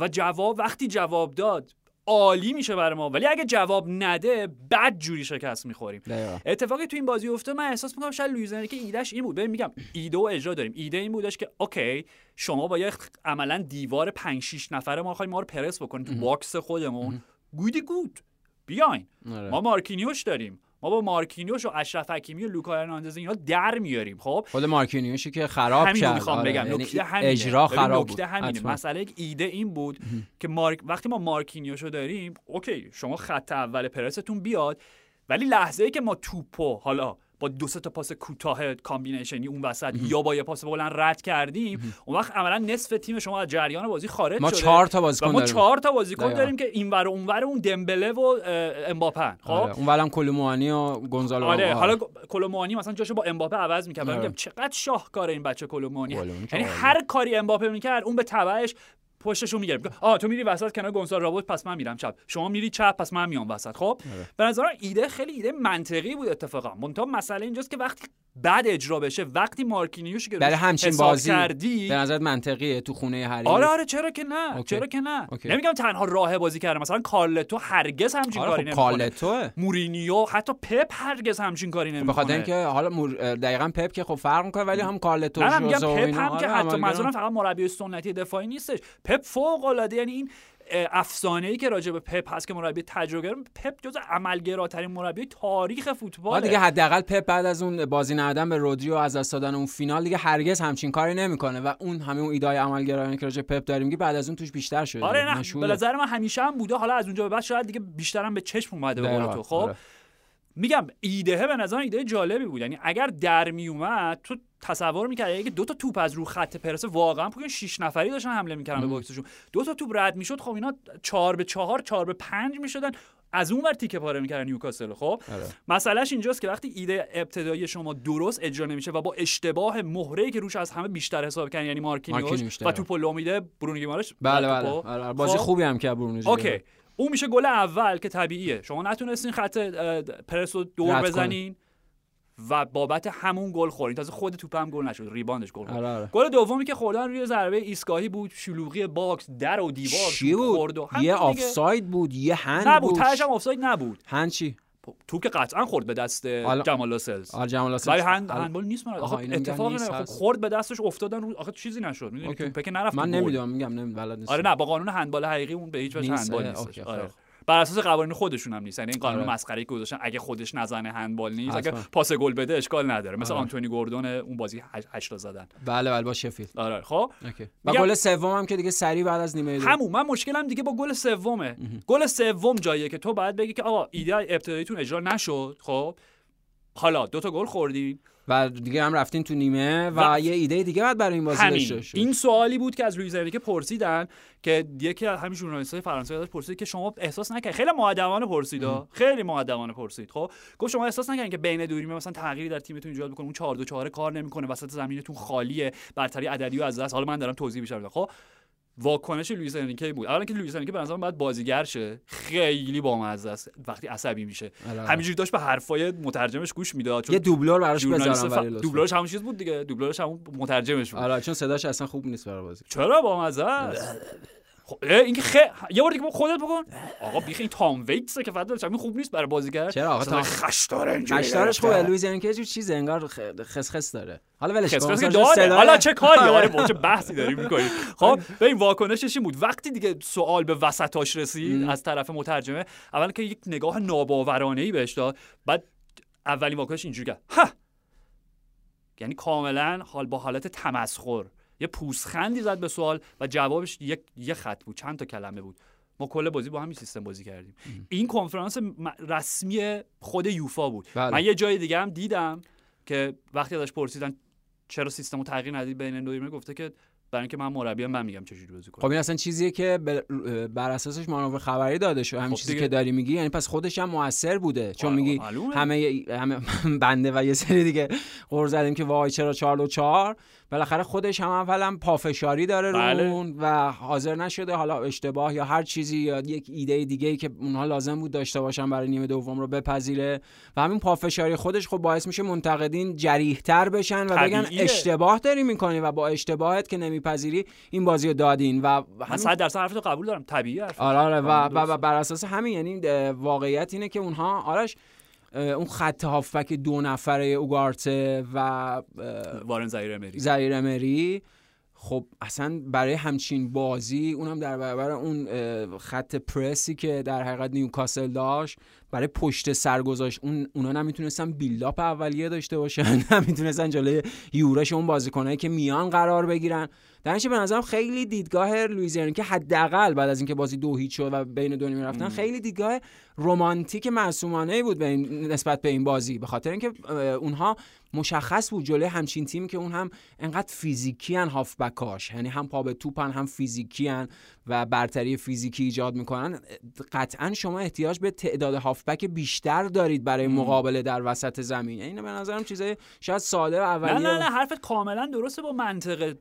و جواب وقتی جواب داد عالی میشه برای ما ولی اگه جواب نده بد جوری شکست می‌خوریم. اتفاقی تو این بازی افتاد من احساس می‌کنم شاید لوئیس انریکه ایدهش این بود ببین میگم ایده و اجرا داریم ایده این بودش که اوکی شما با یه عملا دیوار 5 6 نفره ما خواهیم ما رو پرس بکنیم تو باکس خودمون گودی گود بیاین آره. ما مارکینیوش داریم ما با مارکینیوش و اشرف حکیمی و لوکا هرناندز اینا در میاریم خب؟ خود مارکینیوشی که خراب همین می‌خوام آره. بگم. یعنی نکته همینه. اجرا خراب نکته بود. همینه. مسئله ایده این بود که مارک وقتی ما مارکینیوشو داریم اوکی شما خط اول پرستون بیاد ولی لحظه ای که ما توپو حالا با دو تا پاس کوتاه combination ی اون وسط یا با یه پاس بلند رد کردیم اون وقت عملا نصف تیم شما از جریان بازی خارج ما شده چهار تا بازیکن ما. چهار تا بازیکن. داریم که اینور اونور اون دمبله و اه، امباپه خب آره. اون ولم کولو موانی و گونسالو آره. حالا کولو موانی مثلا جاشو با امباپه عوض می‌کرد آره. میگم چقدر شاهکار این بچه که یعنی. هر کاری امباپه می‌کرد اون به تبعش پشتشو می‌گرفت میگه آ تو میری وسط کنار گونسالو راموس پس من میرم چپ. شما میری چپ پس من میام وسط. خب آره. به نظرم ایده خیلی ایده منطقی بود اتفاقا. منتها مسئله اینجاست که وقتی بد اجرا بشه وقتی مارکینیوش که برای همچین بازی کردی به نظرت منطقیه تو خونه حریف؟ آره آره چرا که نه اوکی. چرا که نه. اوکی. نمیگم تنها راه بازی کرده مثلا کارلتو هرگز همچین آره کاری خب نمی‌کنه. کارلتو، مورینیو حتی پپ هرگز همچین کاری نمی‌کنه خاطر اینکه حالا مور... دقیقا پپ که خب فرق می‌کنه ولی هم کارلتو نه میگم پپ هم که آره، حتی عملگراتر. منظورم فقط مربی سنتی دفاعی نیستش. پپ فوق العاده یعنی این افسانه ای که راجع به پپ هست که مربی تجربه پپ جز عملگراترین مربی تاریخ فوتبال دیگه حداقل پپ بعد از اون بازی ندادن به رودری و از دست دادن اون فینال دیگه هرگز همچین کاری نمی‌کنه و اون همه اون ایدای عملگرایانه که راجع به پپ داریم که بعد از اون توش بیشتر شده. آره نه. به نظر من همیشه هم بوده. حالا از اونجا به بعد شاید دیگه بیشترم به چشم اومده به تو خب آره. میگم ایده به نظر ایده جالبی بود. یعنی اگر در می اومد تو تصور می‌کردی اگه دو تا توپ از رو خط پرس واقعا پوکن 6 نفری داشتن حمله می‌کردن به box شون دو تا توپ رد می‌شد خب اینا 4 به 4 4 به 5 می‌شدن از اون ور تیکه پاره می‌کردن نیوکاسل خب آره. مسئلهش اینجاست که وقتی ایده ابتدایی شما درست اجرا نمیشه و با اشتباه مهره که روش از همه بیشتر حساب کردن یعنی مارکینیوش و. توپ امیده برونو گیمارش بله بله آره. بازی خب؟ خوبی هم که برونو. اوکی اون میشه گل اول که طبیعیه شما نتونستین خط پرس رو دور بزنین و بابت همون گل خوردین تازه خود توپ هم گل نشد. rebound ش گل خورد. آره آره. گل دومی که خوردن روی ضربه ایستگاهی بود. شلوغی box در و دیوار چی توپ بود؟ خورد و یه. آفساید بود یه هند نبود. بود. هم آفساید نبود. هند چی؟ تو که قطعا خورد به دست حالا- جمال لسلز آره جمال لسلز. ولی هند الان- هندبال نیست من آخه میگن اتفاقی نیست. نه خب. خورد به دستش افتادن رو آخه چیزی نشد. می‌دونی. توپه که نرفت من تو. نمی‌دونم میگم نمی‌دونم بلد نیستم. آره نه با قانون هندبال حقیقی اون به هیچ وجه نیست. هندبال نیست آره. خب. بر اساس قوانین خودشون هم نیست. یعنی این قانون آره. مسخره که گذاشتن اگه خودش نزنه هندبال نیست اگه. پاس گل بده اشکال نداره. مثل آره. آنتونی گوردون اون بازی 8 تا زدن. بله بله با شفیلد. آره خب؟ اوکی. و گل سوم هم که دیگه سریع بعد از نیمه دو. همون. من مشکلم دیگه با گل سومه. گل سوم جاییه که تو باید بگی که آقا ایده ابتداییتون اجرا نشد خب؟ حالا دو تا گل خوردین. و دیگه هم رفتین تو نیمه و, و- یه ایده دیگه بعد برای این بازی داشته باشید. این سوالی بود که از لوئیز انریکه پرسیدن که یکی از همین ژورنالیست‌های فرانسوی ازش پرسید که شما احساس نکردید خیلی مؤدبانه پرسید. خیلی مؤدبانه پرسید. خب گفت شما احساس نکردین که بین دو نیمه مثلا تغییری در تیمتون ایجاد بکنه؟ اون 4 2 4 کار نمی‌کنه وسط زمینتون خالیه برتری عددی و از دست حالا من دارم توضیح میدم خب واکنش لوئیس انریکه بود. اولا که لوئیس انریکه به نظرم باید بازیگر شه. خیلی بامزه است. وقتی عصبی میشه. همینجوری داشت به حرفای مترجمش گوش می‌داد. یه دوبلور براش بذارم ف... دوبلورش همون چیز بود دیگه. دوبلورش همون مترجمش بود. آره چون صداش اصلا خوب نیست برای بازی. چرا با مزه است این که خ... یه بار دیگه خودت بکن آقا بیخ این تام ویتسه که فقط همین خوب نیست برای بازیگر چرا آقا تام- خشدار اینجوری اشتارش گرفته. خوبه لوئیس جور چیزه انگار خسخس داره حالا ولش کن خسخس که مثلا داره حالا چه کاری آره با چه بحثی داریم می‌کنیم خب به این واکنشش این بود وقتی دیگه سوال به وسطاش رسید. از طرف مترجمه اول که یک نگاه ناباورانه ای بهش داد بعد اولین واکنش اینجوری کرد ها یعنی کاملا حال با حالت تمسخر یه پوسخندی زد به سوال و جوابش یک یه خط بود چند تا کلمه بود. ما کل بازی با همین سیستم بازی کردیم. این کنفرانس رسمی خود یوفا بود. بله. من یه جای دیگه هم دیدم که وقتی ازش پرسیدن چرا سیستم رو تغییر ندید بین دو گفته که برای اینکه من مربیم من میگم چجوری بازی خب کنم این اصلا چیزیه که بر- اساسش مانور خبری داده شد همین خب چیزی دیگه. که داری میگی یعنی پس خودش هم موثر بوده. چون آره، میگی. همه همه بنده و یه سری دیگه قرض زدیم که وای چرا 4 و 4 بالاخره خودش هم اولا پافشاری داره رو بله. اون و حاضر نشده حالا اشتباه یا هر چیزی یا یک ایده دیگه ای که اونها لازم بود داشته باشن برای نیمه دوم رو بپذیره و همین پافشاری خودش خب باعث میشه منتقدین جریحتر بشن و بگن طبیعیه. اشتباه داری می‌کنی و با اشتباهت که نمیپذیری این بازی رو دادین و همین 100 درصد حرفتو قبول دارم طبیعیه. آره آره و, و, و. بر اساس همین یعنی واقعیت اینه که اونها آرش اون خط هافبک دو نفره اوگارته و وارن زایر امری. زایر امری. خب اصلا برای همچین بازی اونم در برابر اون خط پرسی که در حقیقت نیوکاسل داشت برای پشت سر گذاشت. اون اونا نمی‌تونستن بیلداپ اولیه داشته باشن نمی‌تونستن جلوی یورش اون بازیکنایی که میان قرار بگیرن. در به نظرم خیلی دیدگاه لوئیز که حداقل بعد از اینکه بازی دو هیچ شد و بین دو نیمه رفتن خیلی دیدگاه رمانتیک معصومانه بود به این نسبت به این بازی. به خاطر اینکه اونها مشخص بود جلوی همچین تیمی که اون هم انقدر فیزیکی ان هافبکاش. یعنی هم پا به توپن هم فیزیکی ان و برتری فیزیکی ایجاد می‌کنن. قطعا شما احتیاج به تعداد هافبک بیشتر دارید برای مقابله در وسط زمین. یعنی به نظرم چیزای شاید ساده و نه اولیه. نه نه حرفت کاملا درسته با منطق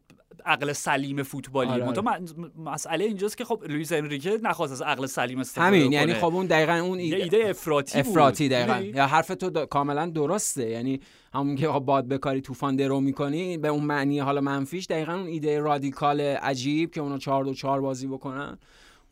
عقل سلیم فوتبالی آره، منتها من- مسئله اینجاست که خب لوئیس انریکه نخواست از عقل سلیم استفاده همین کنه. یعنی خب اون دقیقا اون ایده ایده افراطی بود. افراطی دقیقا می‌دونی؟ یا حرف تو دا- کاملا درسته یعنی همون که آقا باد بکاری طوفان درو می‌کنی به اون معنی حالا منفیش دقیقا اون ایده رادیکال عجیب که اونا چهار دو چهار بازی بکنن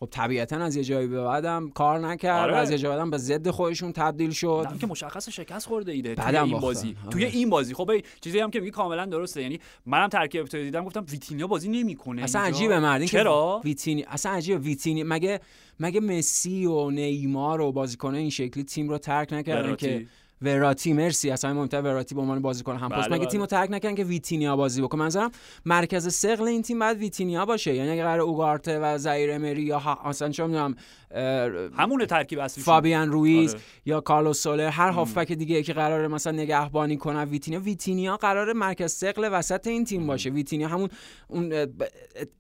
خب طبیعتا از یه جایی به بعدم کار نکرد آره. از یه جایی بعدم به ضد خودشون تبدیل شد که مشخص شکست خورده ایده توی این. بازی آره. توی این بازی خب چیزی هم که میگی کاملا درسته یعنی منم ترکیب ابتدایی دیدم گفتم ویتینیا بازی نمی‌کنه اصلا. عجیبه مردین چرا که ویتینیا اصلا عجیبه ویتینیا مگه مگه مسی و نیمار و بازیکنه این شکلی تیم رو ترک نکردن. که وراتی مرسی. اصلا مهمتر وراتی به عنوان بازیکن هم پست. بله، مگه بله. تیم رو ترک نکردن که ویتینیا بازی بکنه؟ منظورم مرکز ثقل این تیم باید ویتینیا باشه. یعنی اگه قراره اوگارته و زایر امری یا اصلا چه می‌دونم همون ترکیب اصلی فابیان رویز آره. یا کارلوس سولر هر هافبک دیگه که قراره مثلا نگهبانی کنه ویتینیا ویتینیا قراره مرکز ثقل وسط این تیم باشه. ویتینیا همون اون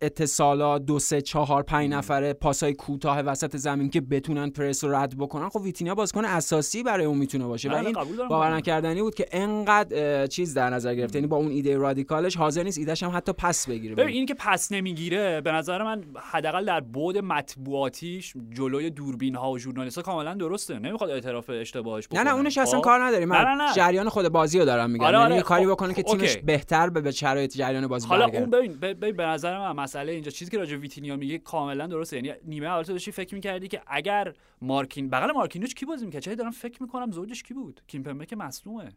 اتصالات دو سه چهار پنج نفره پاسای کوتاه وسط زمین که بتونن پرس رو رد بکنن. خب ویتینیا بازیکن اساسی برای اون می‌تونه باشه. و بله، باور نکردنی بود که انقدر چیز در نظر گرفت یعنی با اون ایده رادیکالش حاضر نیست ایدهش هم حتی پس بگیره. ببین این که پس نمی‌گیره به نظر من حداقل در بعد مطبوعاتیش جلوی دوربین ها و ژورنالیست کاملا درسته. نمی‌خواد اعتراف اشتباهش بکنه نه نه اونش اصلا خب؟ کار نداری من نه نه. جریان خود بازی رو دارم میگم. آره یعنی آره. کاری خب، بکنه که تیمش بهتر به شرایط جریان بازی حالا اون ببین به نظر من مسئله اینجا چیزی که راجع ویتینیا میگه کاملا درسته. یعنی نیمه اول تو داشتی فکر می‌کردی که اگر مارکین بغل مارکینوش کی بازی می‌کرد؟ چه دارم فکر می‌کنم زوجش کی بود؟ کیمپمبه که مصدومه.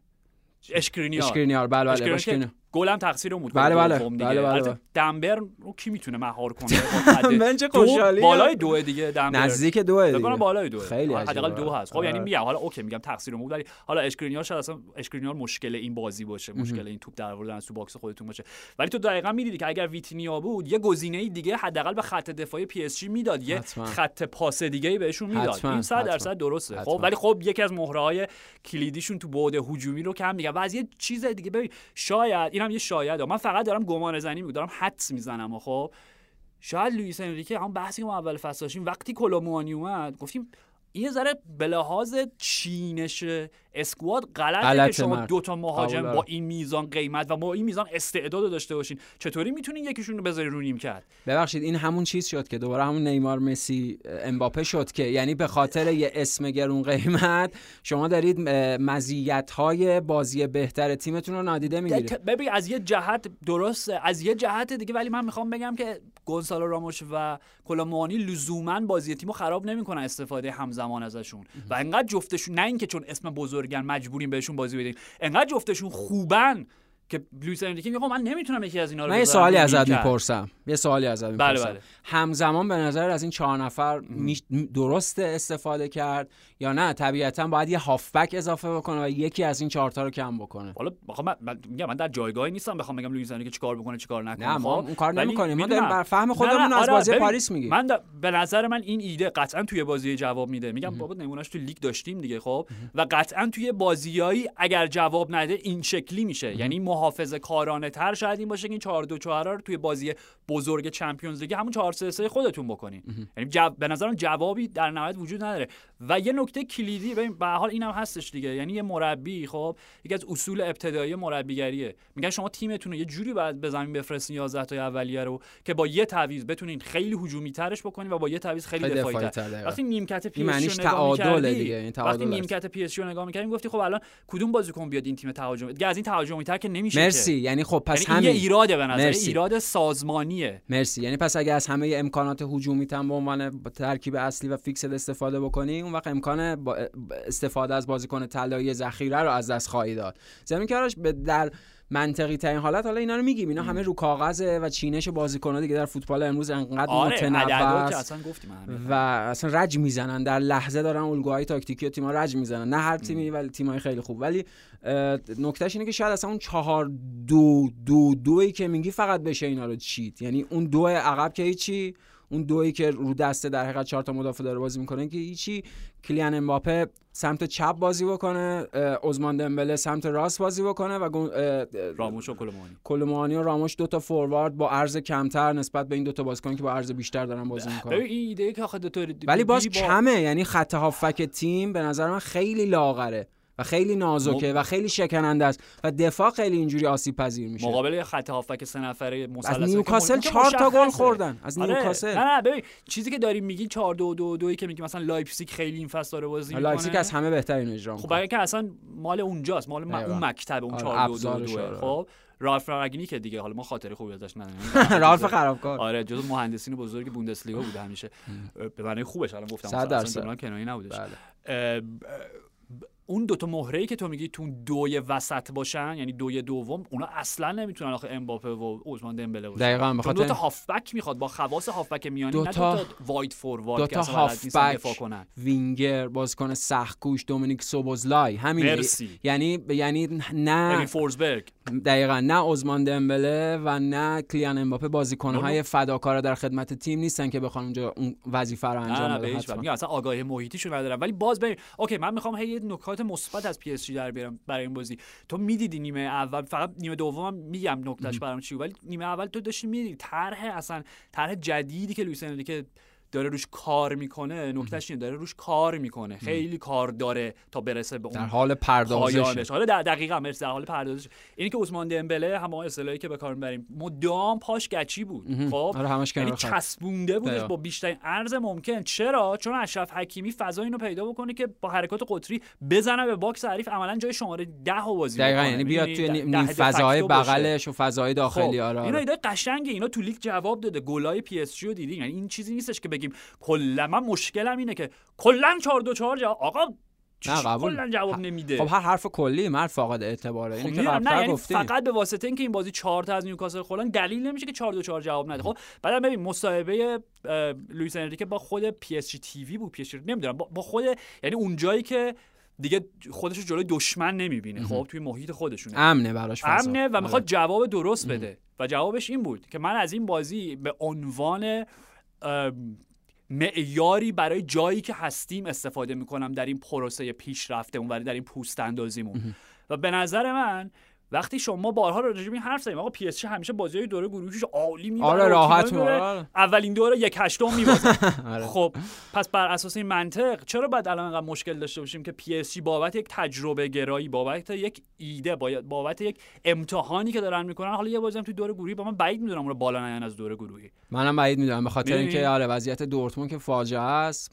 اشکرینیار. اشکرینیار بله بله گلم تقصیر اون بود بله بله. بله, بله, دن برن رو کی می‌تونه مهار کنه؟ من چه خوشحالی بالای دو دیگه دن برن. نزدیک دو دیگه. فکر بالای دو خیلی حداقل دو هست. خب یعنی میگم حالا اوکی میگم تقصیر اون بود ولی حالا اشکرینیار شاید اصلا اشکرینیار مشکل این بازی باشه مشکل این توپ در آوردن از تو box خودتون باشه. ولی تو دقیقاً می‌دیدی که اگر ویتینیا بود یه گزینه دیگه حداقل به خط دفاعی پی اس جی می‌داد یه خط پاس دیگه ای بهشون می‌داد. این 100 درصد درسته. خب ولی خب یکی از مهره های کلیدیشون تو بعد هجومی رو کم میگه و از یه چیز دیگه ببین شاید اینم یه شاید من فقط دارم گمان زنی میگم دارم حدس می‌زنم خب شاید لوئیس انریکه هم بحثی که ما اول فصل داشتیم وقتی کولو موانی اومد گفتیم این ذره به لحاظ چینش squad غلطه که شما دو تا مهاجم با این میزان قیمت و با این میزان استعداد داشته باشین. چطوری می‌تونین یکیشون رو بذاری رو نیمکت؟ ببخشید این همون چیز شد که دوباره همون نیمار مسی امباپه شد که یعنی به خاطر یه اسم گرون قیمت شما دارید مزیت های بازی بهتر تیمتون رو نادیده می‌گیرید. ببین از یه جهت درسته از یه جهت دیگه ولی من می‌خوام بگم که گونسالو راموش و کلاموانی لزوما بازی تیمو خراب نمی‌کنن استفاده همزمان ازشون. و انقدر جفتشون نه اینکه چون اسم بزرگن مجبوریم بهشون بازی بدیم انقدر جفتشون خوبن که لوئیس انریکه میگه من نمی‌تونم یکی از اینا رو من یه سوالی ازت می‌پرسم. یه سوالی ازت می‌پرسم. بله بله. همزمان به نظر از این چهار نفر درست استفاده کرد؟ یا نه طبیعتا باید یه هافبک اضافه بکنه و یکی از این چهار تا رو کم بکنه. حالا من من, من در جایگاهی نیستم بخوام بگم لوئیس انریکه چیکار بکنه چیکار نکنه نه ما خب؟ اون کار نمی‌کنیم. ما داریم بر فهم خودمون از آره بازی پاریس میگیم. من به نظر من این ایده قطعا توی بازی جواب میده. میگم بابا نمونهش تو لیگ داشتیم دیگه خب؟ و قطعا توی بازیایی اگر جواب نده این شکلی میشه. یعنی محافظه کارانه تر شاید این باشه که این 4 2 4 رو توی بازی بزرگ چمپیونز لیگ همون 4 3 3 خودتون بکنین. یعنی. به نظرم جوابی در نهایت وجود نداره. و یه نکته کلیدی ببین به حال اینم هستش دیگه. یعنی یه مربی خب یکی از اصول ابتدایی مربیگریه. میگن شما تیمتون رو یه جوری باید به زمین بفرستین 11 تا اولیه رو که با یه تعویض بتونین خیلی هجومی ترش بکنین و با یه تعویض خیلی دفاعی تر وقتی نیمکت پی اس جی تعادل دیگه این وقتی نیمکت پی اس جی رو نگاه می‌کردیم گفتی خب الان کدوم بازیکن بیاد این تیم تهاجمی؟ دیگه از این تهاجمی تر که نمیشه مرسی. یعنی خب پس یعنی همین یه ایراده به نظر ایراد سازمانیه. مرسی. یعنی پس اگه از همه امکانات هجومی تام به عنوان ترکیب اصلی و fix استفاده بکنی اون وقت امکان استفاده از بازیکن طلایی ذخیره رو از دست خواهی داد. زمین کارش در منطقی ترین حالت حالا اینا رو میگیم. اینا همه رو کاغذه و چینش بازیکن‌ها دیگه. در فوتبال امروز انقدر آره متنوع اصلا گفتیم و اصلا رج می‌زنن. در لحظه دارن الگوهای تاکتیکی تیم‌ها رج می‌زنن. نه هر تیمی ولی تیم‌های خیلی خوب. ولی نکتهش اینه که شاید اصلا اون چهار دو دو دویی که میگی فقط بشه اینا رو چیت یعنی اون دو عقب که هیچی اون دویی که رو دسته در حقیقت چهار تا مدافع داره بازی می‌کنه که هیچی. کلیان امباپه سمت چپ بازی بکنه عثمان دمبله سمت راست بازی بکنه و راموش و کلومانی کلومانی و راموش دو تا فوروارد با عرض کمتر نسبت به این دو تا بازیکن که با عرض بیشتر دارن بازی می‌کنن. این ایده که آخه دو تا ولی باز کمه یعنی خط هافک تیم به نظر من خیلی لاغره. و خیلی نازکه و خیلی شکننده است و دفاع خیلی اینجوری آسیب پذیر میشه. مقابل خط هافبک سه نفره مثلث از نیوکاسل 4 تا گل خوردن. از آره. نیوکاسل. نه نه ببین چیزی که داریم میگی 4 2 2 2 که میگی مثلا لایپزیگ خیلی این فصل داره بازی می‌کنه. لایپزیگ از همه بهتر اینو اجرا خب برای که اصلا مال اونجاست مال اون مکتب اون 4 2 2 2 خب رالف رانگنیک که دیگه حالا ما خاطره خوبی ازش نداریم. رالف خرابکار. آره جزو مهندسین بزرگ بوندسلیگا بوده همیشه. به معنی خوبش الان گفتم اصلا کنایی نبودش. بله. اون دوتا مهره که تو میگی تو دوی وسط باشن یعنی دوی دوم اونا اصلا نمی‌تونن آخه امباپه و عثمان دمبله باشن. دقیقاً بخاطر دو تا هافبک می‌خواد با خواص هافبک میانی دو تا نه دو تا وایت فوروارد دو تا هافبک دفاع کنن. وینگر بازیکن سختگوش دومینیک سوبوزلای. همین مرسی. یعنی یعنی نه یعنی فورزبرگ دقیقا نه عثمان دمبله و نه کلیان امباپه بازیکن‌های فداکار در خدمت تیم نیستن که بخوان اونجا اون وظیفه رو انجام بدن اصلا آگاهی محیطیشون ندارن. ولی باز ببین okay من می‌خوام هی نکات مثبت از پی اس جی در بیارم برای این بازی. تو می‌دیدی نیمه اول فقط نیمه دوم میگم نکتهش برام چی ولی نیمه اول تو داشتی می‌دیدی طرح اصلا طرح جدیدی که لوئیس که داره روش کار می‌کنه نکتهش اینه داره روش کار می‌کنه. خیلی کار داره تا برسه به اون در حال پردازش حالا در دقیقا مرسی در حال پردازش. اینی که عثمان دمبله هم اصطلاحی که به کار می‌بریم. مدام پاش گچی بود. خب؟ آره یعنی. چسبونده بودش. با بیشترین عرض ممکن. چرا؟ چون اشرف حکیمی فضا اینو پیدا بکنه که با حرکات قطری بزنه به باکس حریف. عملا جای شماره 10 بازی دقیقا. یعنی بیاد؟ توی باشه. بغلش و فضاهای داخلی خب، آره اینا آره. ایده قشنگه. اینا تو لیگ جواب داده. گلای پی اس جی رو دیدین؟ یعنی این چیزی نیستش که بگیم. کلا من مشکلم اینه که کلا 4 2 4 جواب آقا نه، قبول. کلا جواب نمیده. خب هر حرف کلی مرد فاقد اعتباره. خب اینو که نه یعنی گفتیم فقط به واسطه اینکه این بازی 4 تا از نیوکاسل خوردن دلیل نمیشه که 4 2 4 جواب نده. خب بعدم ببین مصاحبه لوئیس انریکه با خود پی اس جی TV بود. پی اس جی نمی‌دونم با خود یعنی اون جایی که دیگه خودش رو جلوی دشمن نمی‌بینه. خب توی محیط خودشونه. امنه براش فضا. امنه و آره. می‌خواد جواب درست بده. و جوابش این بود که من از این بازی به عنوان معیاری برای جایی که هستیم استفاده می‌کنم در این پروسه پیشرفته ولی در این پوست اندازیمون. و به نظر من وقتی شما بارها راجع به این حرف زدیم آقا پی اس همشه بازی دوره گروهیش عالی می‌بره آره راحت. آره. اولین دوره یک هشتم میبازن آره. خب پس بر اساس این منطق چرا باید الان انقدر مشکل داشته باشیم که پی اس بابت یک تجربه گرایی بابت یک ایده باید بابت یک امتحانی که دارن می‌کنن حالا یه بازی هم توی دور گروهی با من بعید می‌دونم اون رو بالا نیان از دور گروهی منم بعید می‌دونم به خاطر؟ اینکه آره وضعیت دورتموند که فاجعه است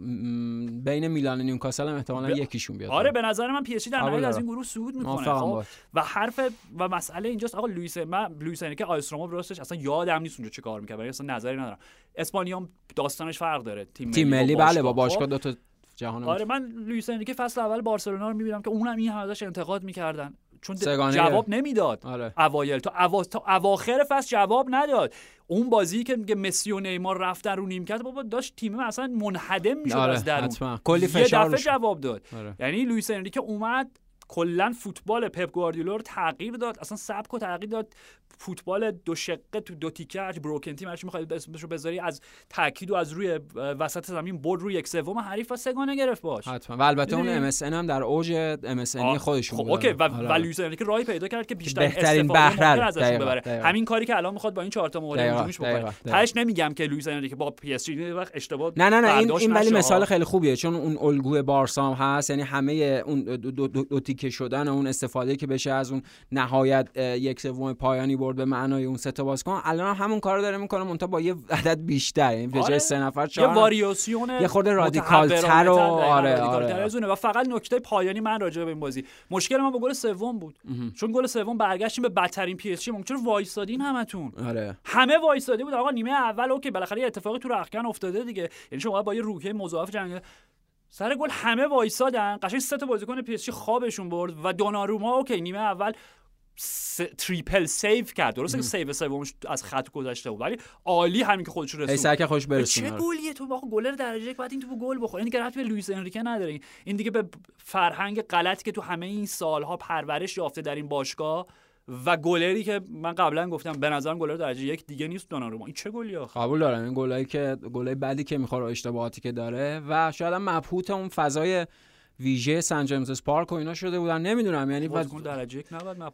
بین میلان و نیوکاسل هم احتمالاً ب- یکیشون بیاد آره به نظر من پی اس جی در نهایت از. این گروه صعود می‌کنه خب. و حرف و مسئله اینجاست. آقا لوئیس من لوئیس انریکه آ اس رم رو راستش اصلا یادم نیست اونجا چه کار می‌کرد. ولی اصلا نظری ندارم. اسپانیا داستانش فرق داره. تیم تیم ملی بله با باشگاه؟ دو تا جهان آره من لوئیس انریکه فصل اول بارسلونا رو می‌بینم که اونم این ازش انتقاد می‌کردن. چون جواب نمی‌داد. آره. اوایل تا, اوا... تا اواخر فصل جواب نداد. اون بازی که میگه مسی و نیمار رفتن رو نیمکت بابا داشت تیم اصلا منهدم می‌شد آره از درون. کلی یه فشار دفعه روش جواب داد. آره. یعنی لوئیس انریکه اومد کلا فوتبال پپ گواردیولا رو تغییر داد اصلا سبک و تغییر داد. فوتبال دو شقه تو دو تیکه broken team هرچی می‌خواد اسمش رو بذاری از تاکید رو از روی وسط زمین برد روی یک سوم حریف و سگانه گرفت باش حتما و البته اون؟ MSN هم در اوج MSN آه، خودشون خب بود okay و, آره. و لوئیس انریکه راهی پیدا کرد که بیشتر بهترین بهره ببره دقیقاً. همین کاری که الان می‌خواد با این چهار تا دقیقاً، هجومیش بکنه. تهش نمیگم که لوئیس انریکه با پی اس جی وقت اشتباه نه نه نه این, این ولی مثال. خیلی خوبیه چون اون الگوی بارسا هم هست یعنی همه اون دو, دو, دو, دو تیکه شدن اون استفاده که بشه از اون نهایت یک سوم پایانی برد به معنای اون سه تا بازیکن. الان هم همون کارو داره می‌کنه منتها با یه عدد بیشتر یعنی به آره. جای سه نفر یه چهار نفر. واریاسیون یه خورده رادیکال‌تر و- آره، آره. و فقط نکته پایانی من راجع به این بازی. مشکل من با گل سوم بود. چون گل سوم برگشتیم به بدترین پی اس جی. ممکن وایسادین همتون. آره. همه وایساده بود. آقا نیمه اول okay بالاخره یه اتفاقی تو رختکن افتاده دیگه. یعنی شما با یه روحیه مضاعف جنگ سر گل همه وایسادن. قشنگ سه تا بازیکن پی اس جی خوابشون برد و دوناروما okay نیمه اول س... triple save کرد. درسته که save سومش از خط گذشته بود ولی عالی همین که خودش رو ای رسوند که خوش چه برسونه گلیه تو؟ آقا گلر درجه یک بعد این تو گل بخوره این دیگه ربطی به لوئیس انریکه نداره. این دیگه به فرهنگ غلطی که تو همه این سالها پرورش یافته در این باشگاه و گلری که من قبلا گفتم به نظرم گلر درجه یک دیگه نیست دوناروما. این چه گلی آخه؟ قبول دارم. این گلایی که گلای بعدی که می‌خوره اشتباهاتی که داره و شاید هم مبهوت اون فضای ویژه سن جیمز پارک و اینا شده بودن نمی‌دونم یعنی بعد درجه یک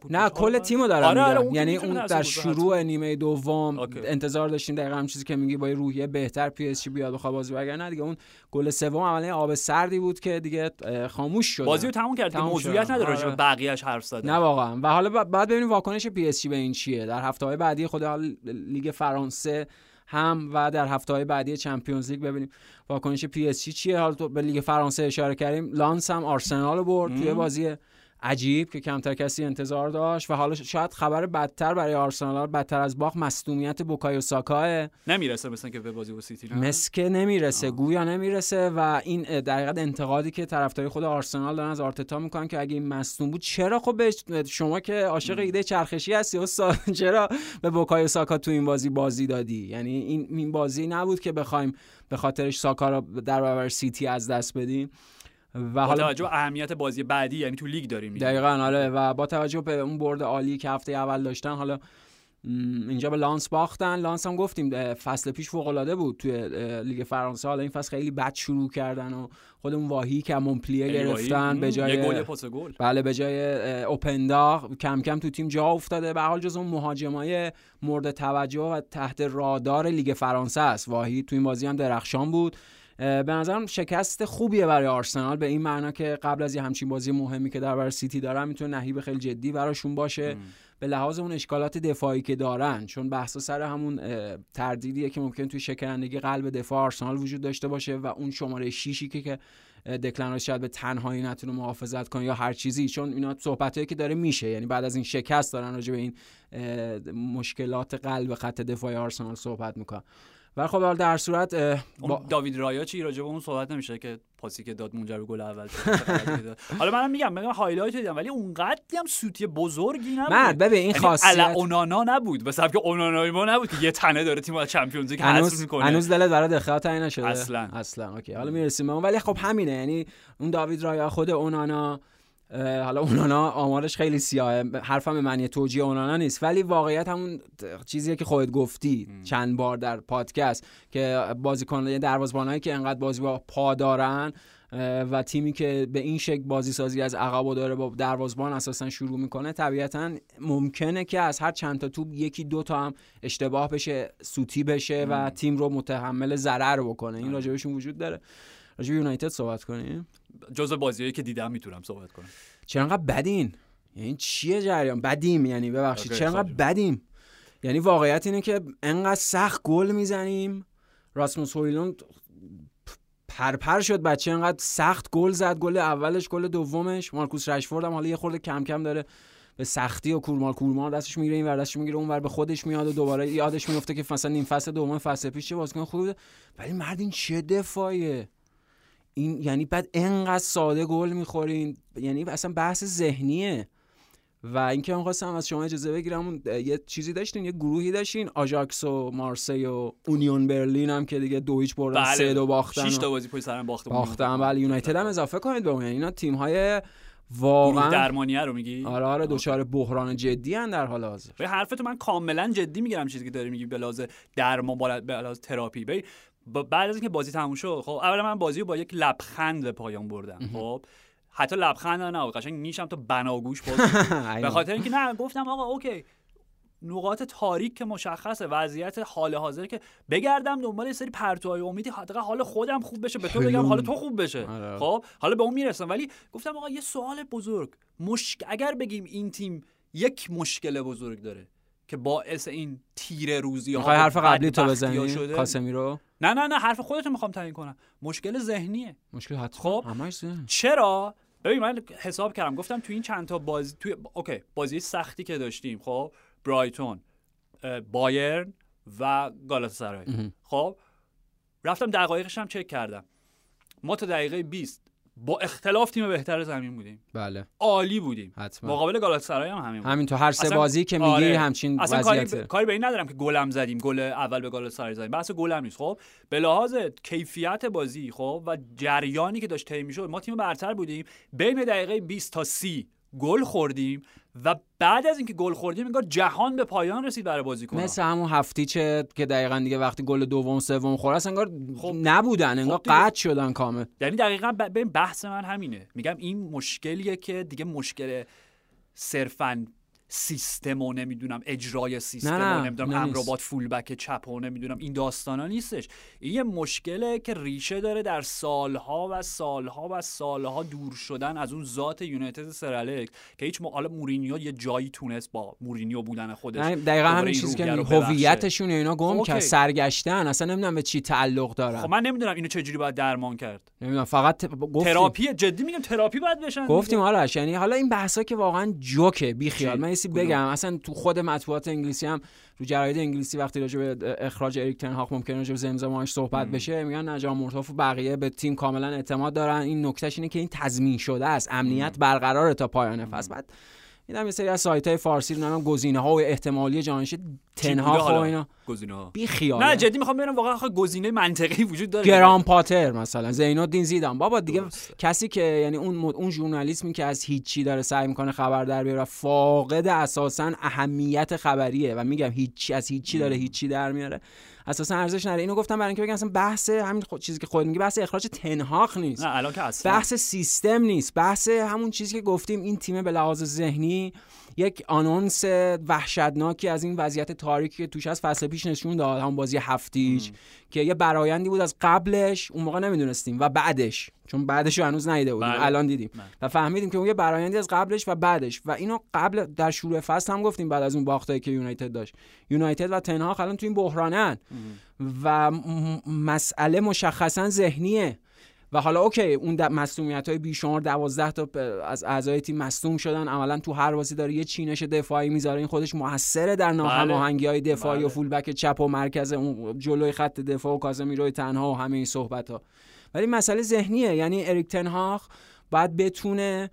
نه. کل تیمو دارم آره، آره، اون یعنی اون در شروع نیمه دوم. انتظار داشتیم دقیقا هم چیزی که میگی با یه روحیه بهتر پی اس جی بیاد بخواد بازی وگرنه دیگه اون گل سوم عملا آب سردی بود که دیگه خاموش شد بازی رو تموم کرد موضوعیت. نداره راجع آره. بقیه‌اش حرف زدن نه واقعا و حالا بعد ببینیم واکنش پی اس جی به این چیه در هفته های بعدی خود لیگ فرانسه هم و در هفته های بعدی چمپیونز لیگ ببینیم. واکنش پی اس چیه؟ حالا تو به لیگ فرانسه اشاره کردیم. لانس هم آرسنال رو برد توی. بازی عجیب که کمتر کسی انتظار داشت و حالا شاید خبر بدتر برای آرسنال بدتر از باخت مصدومیت بوکایو ساکا نمی‌رسه مثلا که به بازی با سیتی نه؟ مثل که نمی‌رسه گویا نمی‌رسه و این در حقیقت انتقادی که طرفداری خود آرسنال دارن از آرتتا می‌کنن که اگه این مصدوم بود چرا خب شما که عاشق ایده چرخشی هستی استاد چرا به بوکایو ساکا تو این بازی بازی دادی؟ یعنی این این بازی نبود که بخوایم به خاطرش ساکا رو در برابر سیتی از دست بدیم. و با حالا توجه به اهمیت بازی بعدی یعنی تو لیگ داریم. دقیقا آره و با توجه به اون برد عالی که هفته اول داشتن حالا اینجا به لانس باختن. لانس هم گفتیم فصل پیش فوق العاده بود توی لیگ فرانسه. حالا این فصل خیلی بد شروع کردن و خودمون واهی که مونپلیه گرفتن به جای گل پاس گل. بله به جای اوپندا کم کم تو تیم جا افتاده. به حال جز اون مهاجمای مورد توجه و تحت رادار لیگ فرانسه است. واهی تو این بازی هم درخشان بود. به نظرم شکست خوبیه برای آرسنال. به این معنا که قبل از یه همچین بازی مهمی که در برای سیتی دارن می‌تونه نهیب خیلی جدی براشون باشه. به لحاظ اون اشکالات دفاعی که دارن چون بحث سر همون تردیدیه که ممکن توی شکنندگی قلب دفاع آرسنال وجود داشته باشه و اون شماره شیشی که که دکلن شاید به تنهایی نتونه محافظت کنه یا هر چیزی چون اینا صحبتایی که داره میشه. یعنی بعد از این شکست دارن راجع به این مشکلات قلب خط دفاعی آرسنال صحبت می‌کنن. ولی خب در صورت با... داوید رایا چی راجع به اون صحبت نمیشه که پاسی که داد منجر به گل اول حالا منم میگم میگم highlight دیدم ولی اونقدی هم سوتی بزرگی نبود. من ببین این یعنی خاصیت اونانا نبود به سبب که اونانای ما نبود که یه تنه داره تیم چمپیونز لیگ حذف می‌کنه. هنوز دلت برای دخالت نشده؟ اصلا. اصلا okay. حالا می‌رسیم اون. ولی خب همینه یعنی اون داوید رایا خود اونانا حالا اونانا آمارش خیلی سیاهه. حرفم به معنی توجیه اونانا نیست. ولی واقعیت همون چیزیه که خودت گفتی. چند بار در پادکست که بازیکن دروازه‌بانایی که انقدر بازی با پا دارن و تیمی که به این شکل بازی سازی از عقب داره با دروازبان اساسا شروع می‌کنه طبیعتا ممکنه که از هر چند تا توپ یکی دو تا هم اشتباه بشه سوتی بشه و تیم رو متحمل ضرر بکنه. این راجبشون وجود داره. راجب یونایتد صحبت کنیم. جزء بازیایی که دیدم می‌تونم صحبت کنم. چرا انقدر بدین؟ یعنی چیه جریان؟ بدیم یعنی ببخشید چرا انقدر بدیم؟ یعنی واقعیت اینه که انقدر سخت گل می‌زنیم. راسموس هویلوند پرپر شد بچه انقدر سخت گل زد. گل اولش گل دومش. مارکوس رشفورد هم حالا یه خورده کم کم داره به سختی و کورمال کورمال دستش می‌گیره این ور دستش می‌گیره اون ور به خودش میاد و دوباره یادش میفته که مثلا نیم فصل دوم فصل پیش چه بازیکن خوبه ولی مرد این چه دفاعیه؟ این یعنی بعد انقدر ساده گل می‌خورین. یعنی اصلا بحث ذهنیه. و اینکه من خواستم از شما اجازه بگیرم یه چیزی داشتین یه گروهی داشتین آژاکس و مارسی و اونیون برلین هم که دیگه دو هیچ بردن بله. سه دو باختن 6 تا بازی پشت سرم باخته باختن. ولی یونایتد هم اضافه کنید به اون. یعنی اینا تیم های واقعا درمانیه رو میگی؟ آره آره دچار بحران جدی ان در حال حاضر. به حرفتو من کاملا جدی می‌گیرم چیزی که داری میگی به لحاظ درمان به لحاظ تراپی. بعد از اینکه بازی تموم شد خب اولا من بازی رو با یک لبخند به پایان بردم. خب حتی لبخند نه قشنگ نیشم تا بناگوش باز به خاطر اینکه نه گفتم آقا اوکی. نقاط تاریک که مشخصه وضعیت حال حاضر که بگردم دنبال یه سری پرتوهای امیدی حداقل حال خودم خوب بشه به تو بگم حال تو خوب بشه. آره. خب حالا به اون می‌رسم. ولی گفتم آقا یه سوال بزرگ. مشک... اگر بگیم این تیم یک مشکل بزرگ داره که باعث این تیر روزی ها حرف قبلی تو بزنی کاسمی رو؟ نه نه نه حرف خودت می‌خوام تعیین کنم. مشکل ذهنیه. مشکل حتما. خب؟ چرا؟ ببین من حساب کردم. گفتم تو این چند تا بازی توی اوکی بازی سختی که داشتیم خب؟ برایتون بایرن و گالاتاسرای خب؟ رفتم دقایقش هم چک کردم. ما تا دقیقه 20 با اختلاف تیم بهتر زمین بودیم. بله. عالی بودیم. حتما. مقابل گالاتاسرای هم همین همین تو هر سه بازی که میگی آره. همچین اصلا کاری, کاری به این ندارم که گلم زدیم گل اول به گالاتاسرای زدیم. بحث گلم نیست. خب به لحاظ کیفیت بازی خب و جریانی که داشت طی می‌شد ما تیم برتر بودیم. بین دقیقه 20 تا 30 گل خوردیم. و بعد از اینکه گل خوردیم انگار جهان به پایان رسید برای بازیکن مثل همون هفتیچه که دقیقا دیگه وقتی گل دوم سوم خورد انگار خب نبودن انگار خب قطع شدن کامل. یعنی دقیقا به بحث من همینه. میگم این مشکلیه که دیگه مشکل صرفا سیستم و نمی‌دونم اجرای سیستم و نمی‌دونم امرابات فول بک چپ و نمی‌دونم این داستانا نیستش. این یه مشکله که ریشه داره در سالها و سالها و سالها دور شدن از اون ذات یونایتد سرالک که هیچ حالا مورینیو یه جایی تونست با مورینیو بودن خودش دقیقا همین چیزی که هویتشون اینا گم کرد سرگشتن اصلا نمی‌دونم به چی تعلق دارن. خب من نمی‌دونم اینو چجوری باید درمان کرد. نمی‌دونم فقط گفتیم. تراپی جدی میگم تراپی باید بشن گفتیم آرش یعنی حالا این بحثا که واقعا جوکه بی خیال من بگم. اصلا تو خود مطبوعات انگلیسی هم رو جراید انگلیسی وقتی راجع به اخراج اریک تن هاک ممکنه راجع به زمزمه‌اش صحبت بشه میگن جان مرتاف و بقیه به تیم کاملا اعتماد دارن. این نکتهش اینه که این تضمین شده است. امنیت برقرار تا پایان فصل. بعد میدم یه سری از سایت های فارسی رو نمی‌دونم گزینه ها و احتمالی جانشین تن هاک و اینا. گزینه ها بی خیال. نه جدی می‌خوام ببینم واقعا گزینه منطقی وجود داره. گرام پاتر مثلا زینالدین زیدان. بابا دیگه درسته. کسی که یعنی اون مد... اون ژورنالیسمی که از هیچی داره سعی می‌کنه خبر در بیاره فاقد اساسا اهمیت خبریه و میگم هیچی از هیچی داره هیچی در میاره. اساسا ارزش نداره. اینو گفتم برای اینکه بگم اصلا بحث همین خود چیزی که خود میگه بحث اخراج تنهاخ نیست. نه الان که اصلا. بحث سیستم نیست. بحث همون چیزی که گفتیم این تیم به لحاظ ذهنی یک آنونس وحشتناکی از این وضعیت تاریکی که توش از فصل پیش نشون داد همون بازی هفتیش که یه برایندی بود از قبلش اون موقع نمی‌دونستیم و بعدش چون بعدش رو هنوز ندیده بودیم بله. الان دیدیم. بله. و فهمیدیم که اون یه برایندی از قبلش و بعدش. و اینو قبل در شروع فصل هم گفتیم بعد از اون باختایی که یونایتد داشت. یونایتد و تنها الان تو این بحرانن. و مسئله مشخصا ذهنیه. و حالا اوکی اون مسئولیت های بیشمار 12 تا از اعضای تیم مصدوم شدن. عملا تو هر بازی داره یه چینش دفاعی می‌ذاره. این خودش موثره در ناهماهنگی های دفاعی بله. و فولبک چپ و مرکز اون جلوی خط دفاع و کاسمیروی تنها و همه این صحبت ها ولی مسئله ذهنیه. یعنی اریک تنهاخ باید بتونه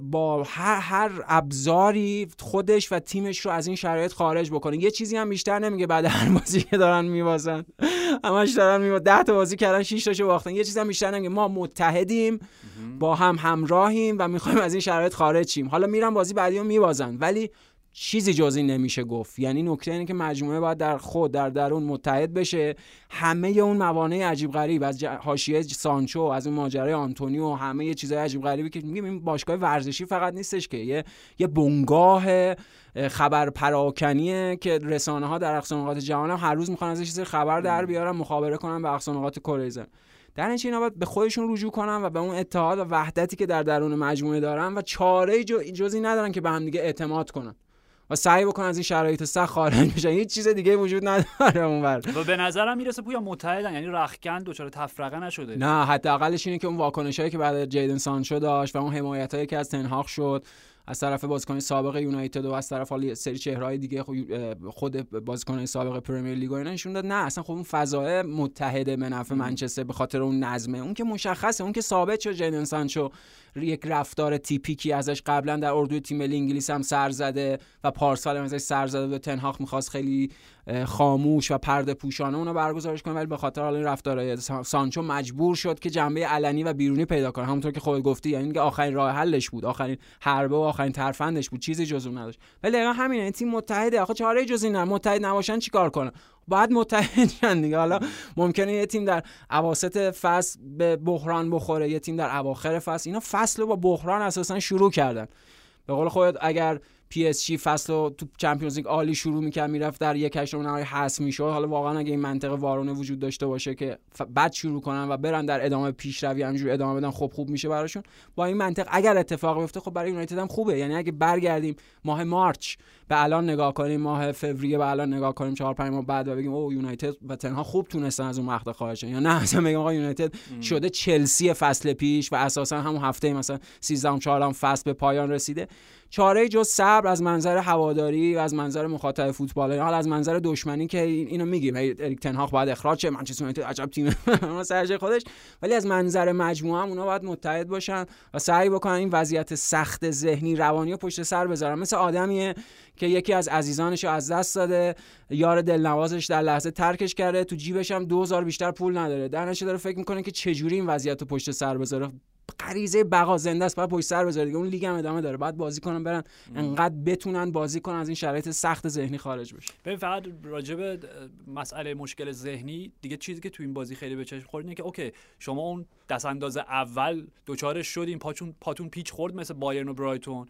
با هر, هر ابزاری خودش و تیمش رو از این شرایط خارج بکنه. یه چیزی هم بیشتر نمیگه بعد هر بازی که دارن میبازن. همش دارن میبازن. ده تا بازی کردن 6 تاشو باختن. یه چیزی هم بیشتر نمیگه. ما متحدیم با هم همراهیم و می‌خوایم از این شرایط خارج شیم. حالا میرن بازی بعدی رو میبازن. ولی چیزی جز این نمیشه گفت. یعنی نکته اینه که مجموعه باید در خود در درون متحد بشه. همه اون موانع عجیب غریب از حاشیه سانچو از اون ماجرای آنتونیو و همه چیزای عجیب غریبی که میگیم این باشگاه ورزشی فقط نیستش که. یه یه بنگاه خبر پراکنیه که رسانه ها در اقصا جهان هم هر روز می‌خوان از چیز خبر در بیارن مخابره کنن به اقصا نقاط کره در این اینا باید به خودشون رجوع کنن و به اون اتحاد و وحدتی که در درون مجموعه دارن و چاره جزی ندارن که به هم دیگه اعتماد کنن. و سعی بکن از این شرایط سخت خارج بشن. هیچ چیز دیگه وجود نداره اونور و به نظرم می‌رسه پویا متحدن یعنی رخکن دچار تفرقه نشده. نه حداقلش اینه که اون واکنشایی که بعد جیدن سانچو داشت و اون حمایتایی که از تنهاق شد از طرف بازیکن سابق یونایتد و از طرف حالا سری چهرهای دیگه خود بازیکن سابق پرمیر لیگ اینا نشون داد. نه اصلا خب اون فضای متحده به نفع منچستر به خاطر اون نظمه. اون که مشخصه اون که ثابت شد جیدن سانچو یک رفتار تیپیکی ازش قبلا در اردوی تیم ملی انگلیس هم سر زده و پارسال هم ازش سر زده و تنهاخ می‌خواست خیلی خاموش و پرده پوشانه اونو برگزارش کنه ولی به خاطر حال این رفتارهای سانچو مجبور شد که جنبه علنی و بیرونی پیدا کنه. همونطور که خود گفتی یعنی که آخرین راه حلش بود آخرین حربه و آخرین ترفندش بود چیزی جز اون نداشت. ولی دقیقا همینه این تیم متحده. آخه چاره جزی نه؟ متحد نباشن چیکار کنه باید متحد شن دیگه. حالا ممکنه یه تیم در اواسط فصل به بحران بخوره یه تیم در اواخر فصل. اینا فصل رو با بحران اساسا شروع کردن. به قول خودت اگر PSG فصل رو تو Champions League عالی شروع می‌کرد می‌رفت در یک هشتم نهایی حذف می‌شد. حالا واقعا اگه این منطقه وارونه وجود داشته باشه که بعد شروع کنن و برن در ادامه پیشروی همینجوری ادامه بدن خب خوب میشه براشون. با این منطق اگر اتفاق بیفته خب برای یونایتد هم خوبه. یعنی اگه برگردیم ماه March به الان نگاه کنیم ماه فوریه به الان نگاه کنیم 4 5 ماه بعد و بگیم آقا یونایتد و تن هاخ تونستن از اون مقطع خارج یا نه مثلا بگیم آقا یونایتد شده چلسی فصل پیش و اساسا همون هفته مثلا 13 14 فصل به پایان رسیده. چاره جز صبر از منظر هواداری و از منظر مخاطب فوتبال. حال از منظر دشمنی که اینو میگیم. اریک تنهاق باید اخراج شه منچستر یونایتد عجب تیم سرج خودش. ولی از منظر مجموعه هم اونا باید متحد باشن و سعی بکنن این وضعیت سخت ذهنی روانی پشت سر بذارن. مثل آدمیه که یکی از عزیزانش رو از دست داده یار دلنوازش در لحظه ترکش کرده تو جیبش هم 2000 بیشتر پول نداره. در داره فکر می‌کنه که چجوری این وضعیت رو پشت سر بذاره. غریزه بقا زنده است باید پشت سر بذاره دیگه. اون لیگ هم ادامه داره. بعد بازی کنن برن. انقدر بتونن بازی کنن از این شرایط سخت ذهنی خارج بشه ببین فقط راجب مسئله مشکل ذهنی دیگه چیزی که تو این بازی خیلی به چشم خورد اینه که OK شما اون دست انداز اول دوچارش شدین پاتون پاتون پیچ خورد مثل بایرن و برایتون.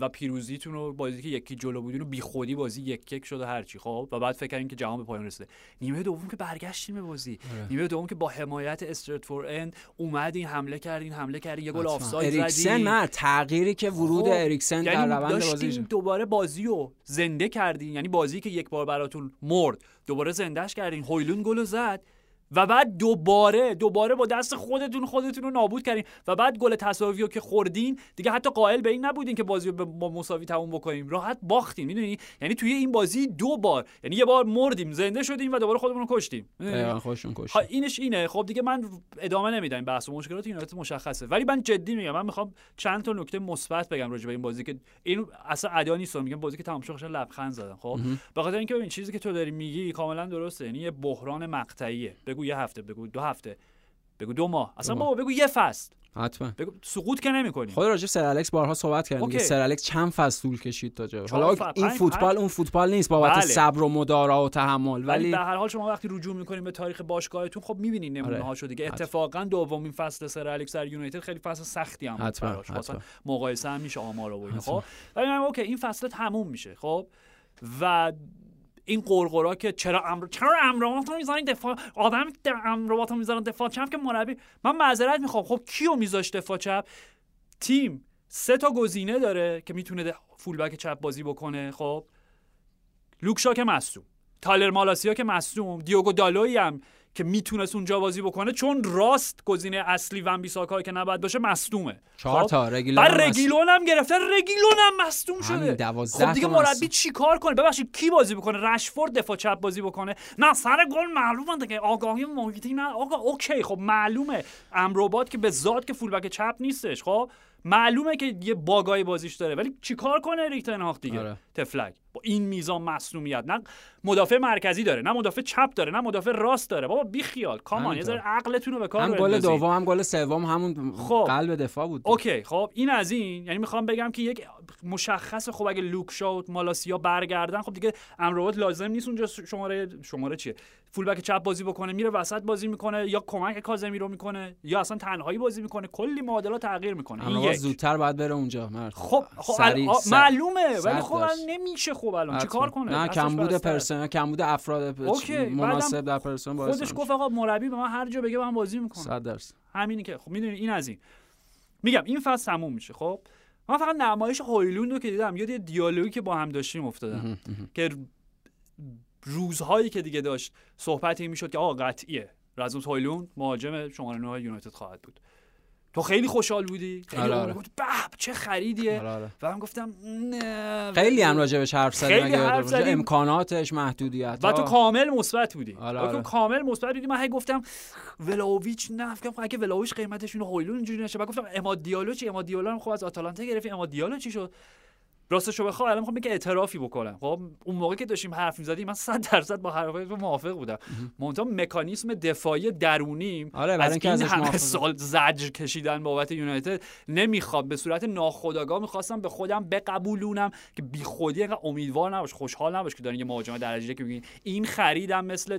و پیروزیتون رو بازی که یکی جلو بودین و بیخودی بازی یک یک شده هرچی خب و بعد فکر کردیم که جهان به پایان رسیده. نیمه دوم که برگشتیم به بازی. آره. نیمه دوم که با حمایت Stretford End اومدین حمله کردین حمله کردین یه گل آفساید اریکسن نه تغییری که ورود خب. اریکسن یعنی در روند بازی دوباره بازی رو زنده کردین. یعنی بازی که یک بار براتون مرد دوباره زندهش کردین. هویلون گل زد. و بعد دوباره دوباره با دست خودتون خودتون رو نابود کردین و بعد گل تساوی رو که خوردین دیگه حتی قائل به این نبودین که بازی رو با مساوی تموم بکنیم. راحت باختین می‌دونی؟ یعنی توی این بازی دو بار یعنی یه بار مردیم زنده شدیم و دوباره خودمون رو کشتیم. خوشون کشتیم اینش اینه. خب دیگه من ادامه نمیدم بحث و مشکلات یونایتد مشخصه. ولی من جدی میگم من می‌خوام چند تا نکته مثبت بگم راجع به این بازی که این اصلا ادا نیست. میگم بازی که تمام شد لبخند زدم خب؟ به خاطر اینکه این چیزی که تو داری میگی کاملا درسته. یعنی یه بحران مقطعیه. بگو یه هفته بگو دو هفته بگو دو ماه. اصلا بابا بگو یه فصل. حتما. بگو سقوط که نمی‌کنی. خود راجع سر الکس بارها صحبت کردیم. سر الکس چند فصل طول کشید تا جا. حالا این فوتبال اون فوتبال نیست بابت بله. صبر و مدارا و تحمل. ولی به هر حال شما وقتی رجوع می‌کنید به تاریخ باشگاهتون خب می‌بینید نمونه آره. هاشو دیگه. اتفاقا دومین فصل سر الکس در یونایتد خیلی فصل سختی هم بود براش مقایسه هم میشه آمار و خب؟ ولی اوکی این فصل تموم میشه. خب؟ و این قرقرا که چرا امر چرا امرات رو می‌ذارین دفاع آدم امرات رو می‌ذارن دفاع چپ که مربی من معذرت می‌خوام. خب کیو میذاش دفاع چپ؟ تیم. سه تا گزینه داره که می‌تونه فولبک چپ بازی بکنه. خب؟ لوکشا که مصدوم تالر مالاسیا که مصدوم دیوگو دالوی هم که می‌تونست اونجا بازی بکنه چون راست گزینه اصلی ون بیساکا که نباید باشه مصدومه. چهار خب؟ تا. رگیلون بعد رگیلون هم گرفته. رگیلون هم مصدوم شده. خب دیگه مربی چیکار کنه؟ ببخشید کی بازی بکنه؟ رشفورد دفاع چپ بازی بکنه؟ نه سر گل معلومه که آگاهی محیطی نه. آقا اوکی. خب معلومه. امروبات که به ذات که فولبک چپ نیستش. خب معلومه که یه باگای بازیش داره. ولی چیکار کنه اریک دیگه؟ آره. تفلک با این میزان مسئولیت نه مدافع مرکزی داره نه مدافع چپ داره نه مدافع راست داره. بابا بی خیال. کامان یه ذره عقلتون رو به کار هم گل دوم هم گل سوم همون خب. قلب دفاع بود اوکی خب این از این. یعنی می‌خوام بگم که یک مشخص خب اگه لوک شو مالاسیا برگردن خب دیگه امروات لازم نیست اونجا شماره شماره چیه؟ فولبک چپ بازی بکنه میره وسط بازی می‌کنه یا کمک کاظمی رو می‌کنه یا اصلا تنهایی بازی می‌کنه کلی معادلات تغییر می‌کنه. این زودتر باید بره اونجا مرد. خب, خب معلومه ولی خب نمیشه خب الان. چیکار کنه؟ نه کمبود پرسنل کمبود افراد مناسب در پرسنل خودش گفت آقا مربی به من هر جا بگه من بازی می‌کنم. 100 درصد. همینی که. خب می‌دونی این از این. میگم این فصل تموم میشه. خب من فقط نمایش هویلوند رو که دیدم یاد یه دیالوگی که با هم داشتیم افتادم که روزهایی که دیگه داشت صحبتی می‌شد که آقا قطعیه. رازموس هویلوند مهاجم شماره 9 یونایتد خواهد بود. تو خیلی خوشحال بودی؟ خیلی آره آره. چه خریدیه؟ آره آره. و من گفتم نه. خیلی هم راجبش حرف زدیم امکاناتش محدودیت. و تو کامل مثبت بودی. آره آره. کامل مثبت بودی. من هی گفتم ولاویچ نه فکر اگه ولاویچ قیمتش اینو هویلون اینجوری نشه. بعد گفتم اماد دیالو چی؟ اماد دیالو هم خب از آتالانتا گرفت اماد دیالو چی شد؟ راستش رو بخوام الان می‌خوام که اعترافی بکنم. خب اون موقع که داشتیم حرف می‌زدیم من 100 درصد با حرفای تو موافق بودم. منتها مکانیزم دفاعی درونیم. آره از این همه سال زجر کشیدن بابت یونایتد نمی‌خوام. به صورت ناخودآگاه می‌خواستم به خودم بقبولونم که بیخودی اینقدر امیدوار نباش خوشحال نباش که دارین یه مهاجم درجه که میگین این خریدم مثل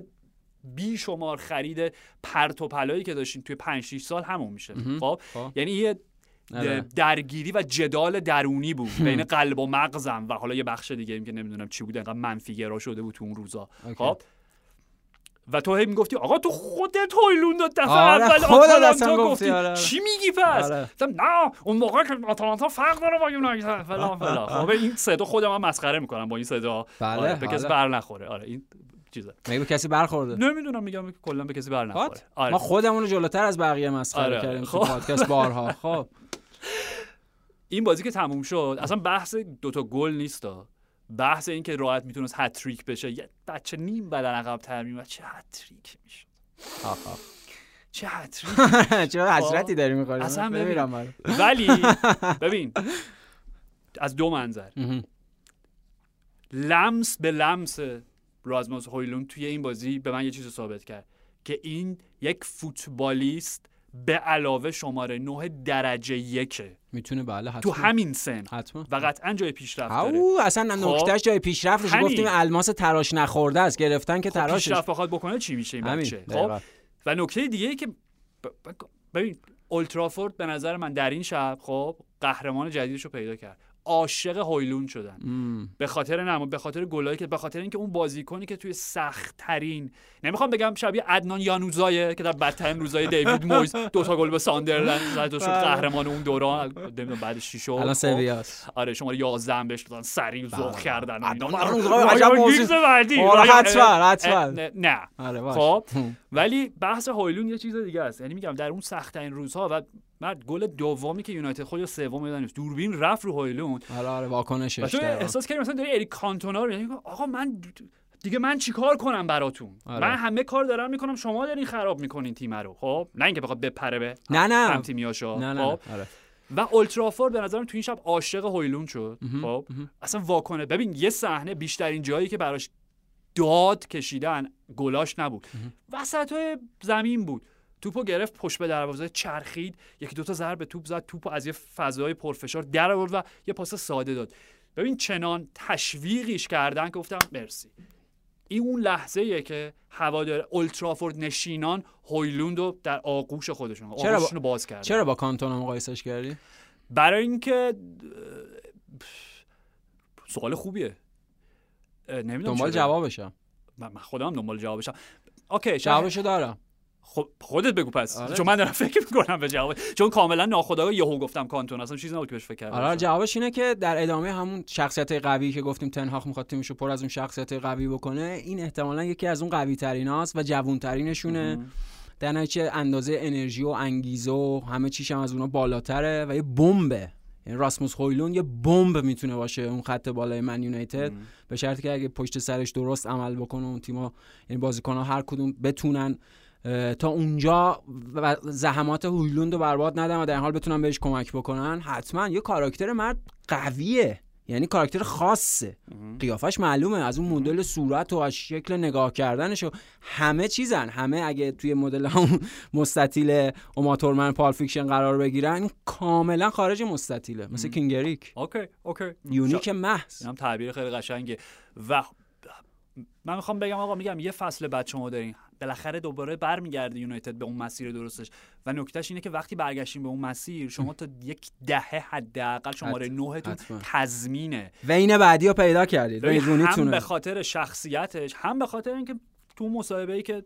بی شمار خرید پرت و پلایی که داشتین توی 5 6 سال همون میشه. خب؟, خب. یعنی یه. درگیری و جدال درونی بود بین قلب و مغزم و حالا یه بخش دیگه که نمی‌دونم چی بود انقدر منفی گرا شده بود تو اون روزا. خب؟ و تو هی می‌گفتی آقا تو خودت هویلون داد دفعه آره اول آتالانتا گفتی. آره. چی میگی پس؟ آره. نه اون موقع که آتالانتا فرق داره با یونایتد فلان فلان. خب این صدا خودم هم مسخره می‌کنم با این صدا. بله آره. به کسی بر نخوره. آره این چیزه. مگه به کسی برخورده؟ نمی‌دونم میگم کلا به کسی بر نخوره. آره. ما خودمون رو جلوتر از بقیه مسخره آره. کردیم خب. تو پادکست بارها. خب. این بازی که تموم شد اصلا بحث دوتا گل نیست بحث این که راحت می‌تونست هتریک بشه. یه بچه نیم بدن عقب ترمیم چه هتریک میشه چه هتریک چه حسرتی داری می‌خوری؟ اصلا ببینم ولی ببین از دو منظر. لمس به لمس رازموس هویلون توی این بازی به من یه چیز ثابت کرد که این یک فوتبالیست به علاوه شماره نه درجه یکه. می‌تونه بله حتما. تو همین سن. حتما. و قطعا جای پیشرفت داره. او اصلا خب، نکتهش جای پیشرفتش گفتیم الماس تراش نخورده است گرفتن که خب تراشش پیشرفت بخواد بکنه چی میشه این بچه؟ خب و نکته دیگه ای که ببین اولترافورد به نظر من در این شب خب قهرمان جدیدش رو پیدا کرد. عاشق هویلون شدن. به خاطر نمو به خاطر گلایی که به خاطر اینکه اون بازیکنی که توی سخت ترین نمی‌خوام بگم شبیه عدنان یانوزایه که در بدترین روزای دیوید مویز دو تا گل به ساندرلند زد و شد بله. قهرمان اون دوران. بعد شیشو الان سویاس آره شما 11 هم بهش دادن. سریع ذوق بله. کردن عجب موضوع. حتما حتما. نه. آره، خب. ولی بحث هویلون یه چیز دیگه است. یعنی میگم در اون سخت ترین روزها و مرد گل دومی که یونایتد خود یا سوم میدن دوربین رفت رو هویلون آره آره واکنشش تو. احساس کردی مثلا داری اریک کانتونا رو یعنی آقا من دیگه من چیکار کنم براتون؟ آره. من همه کار دارم می‌کنم شما دارین خراب می‌کنین تیم رو. خب نه اینکه بخواد بپره به نه نه. هم تیمیاشو نه نه خب. آره. و اولترافورد به نظرم تو این شب عاشق هویلون شد. خب. اصلا واکنه ببین یه صحنه بیشترین جایی که براش داد کشیدن گلاش نبود. وسط زمین بود. توپو گرفت پشت به دروازه چرخید. یکی دوتا ضرب توپ زد توپو از یه فضای پرفشار در آورد و یه پاس ساده داد. ببین چنان تشویقیش کردن که گفتم مرسی. این اون لحظه ایه که هوادار اولترافورد نشینان هویلوند رو در آغوش خودشون آغوششون باز کردن. چرا با کانتونا مقایسش کردی؟ برای اینکه سوال خوبیه. نمی‌دونم دنبال. جوابشم. من خودم دنبال جوابشم. اوکی جوابشو دارم. خب خودت بگو پس. آره. چون من دارم فکر می‌کنم به جواب چون کاملا ناخودآگاه یهو گفتم کانتون اصلا چیزی نبود که بهش فکر کردم. آره جوابش اینه که در ادامه همون شخصیت قوی که گفتیم تنهاخ می‌خواد تیمشو پر از اون شخصیت قوی بکنه این احتمالا یکی از اون قوی تریناست و جوون ترینشونه در نتیجه اندازه انرژی و انگیزه و همه چیش هم از اونا بالاتره و یه بمبه. یعنی راسموس هویلون یه بمب می‌تونه باشه اون خط بالای من یونایتد. به شرطی که اگه پشت سرش درست عمل بکنه اون تیما یعنی بازیکن‌ها هر کدوم بتونن تا اونجا و زحمات هویلوند رو برباد ندن و در حال بتونن بهش کمک بکنن حتما یه کاراکتر مرد قویه. یعنی کاراکتر خاصه. قیافش معلومه. از اون مدل صورت و از شکل نگاه کردنش و همه چیزن. همه اگه توی مدل همون مستطیل اوما تورمن Pulp Fiction قرار بگیرن کاملا خارج مستطیله. مثل King Eric OK OK. unique محض. هم تعبیر خیلی قشنگه. و من می‌خوام بگم آقا میگم یه فصل بعد شما دارین. بالاخره دوباره برمیگرده یونایتد به اون مسیر درستش و نکتهش اینه که وقتی برگشتیم به اون مسیر شما تا یک دهه حداقل شماره. نهتون. تضمینه وین بعدی رو پیدا کردید هم به خاطر شخصیتش هم به خاطر اینکه تو مصاحبه ای که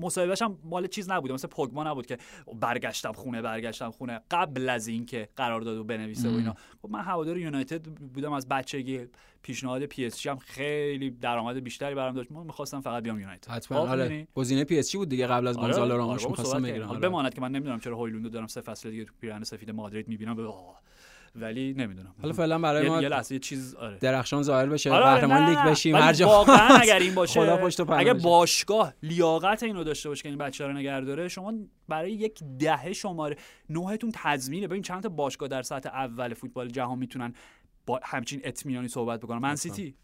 مصاحبهش هم مال چیز نبوده مثل پوگبا نبود که برگشتم خونه برگشتم خونه قبل از اینکه قراردادو بنویسه و اینا. خب من هوادار یونایتد بودم از بچگی پیشنهاد PSG هم خیلی درآمد بیشتری برام داشت. من می‌خواستم فقط بیام یونایتد. حتما. خب، آره؟ گزینه PSG بود دیگه قبل از آره، گونزالو آره، راموس صحبت بگیرن کردیم. حالا آره. بماند که من نمی‌دونم چرا هویلوندو دارم سه فصل دیگه تو پیرهن سفید مادرید می‌بینم. ولی نمی‌دونم. حالا فعلا برای ما یه لحظه یه چیز آره. درخشان ظاهر بشه آره، قهرمان لیگ بشیم هر جا واقعا. اگر این باشه خدا پشت و. باشگاه لیاقت اینو داشته باشه که این بچه رو نگه داره شما برای یک دهه شماره نوهتون تضمینه. ببین چند تا باشگاه در سطح اول فوتبال جهان می‌تونن با همچین اطمینانی صحبت بکنن. من سیتی.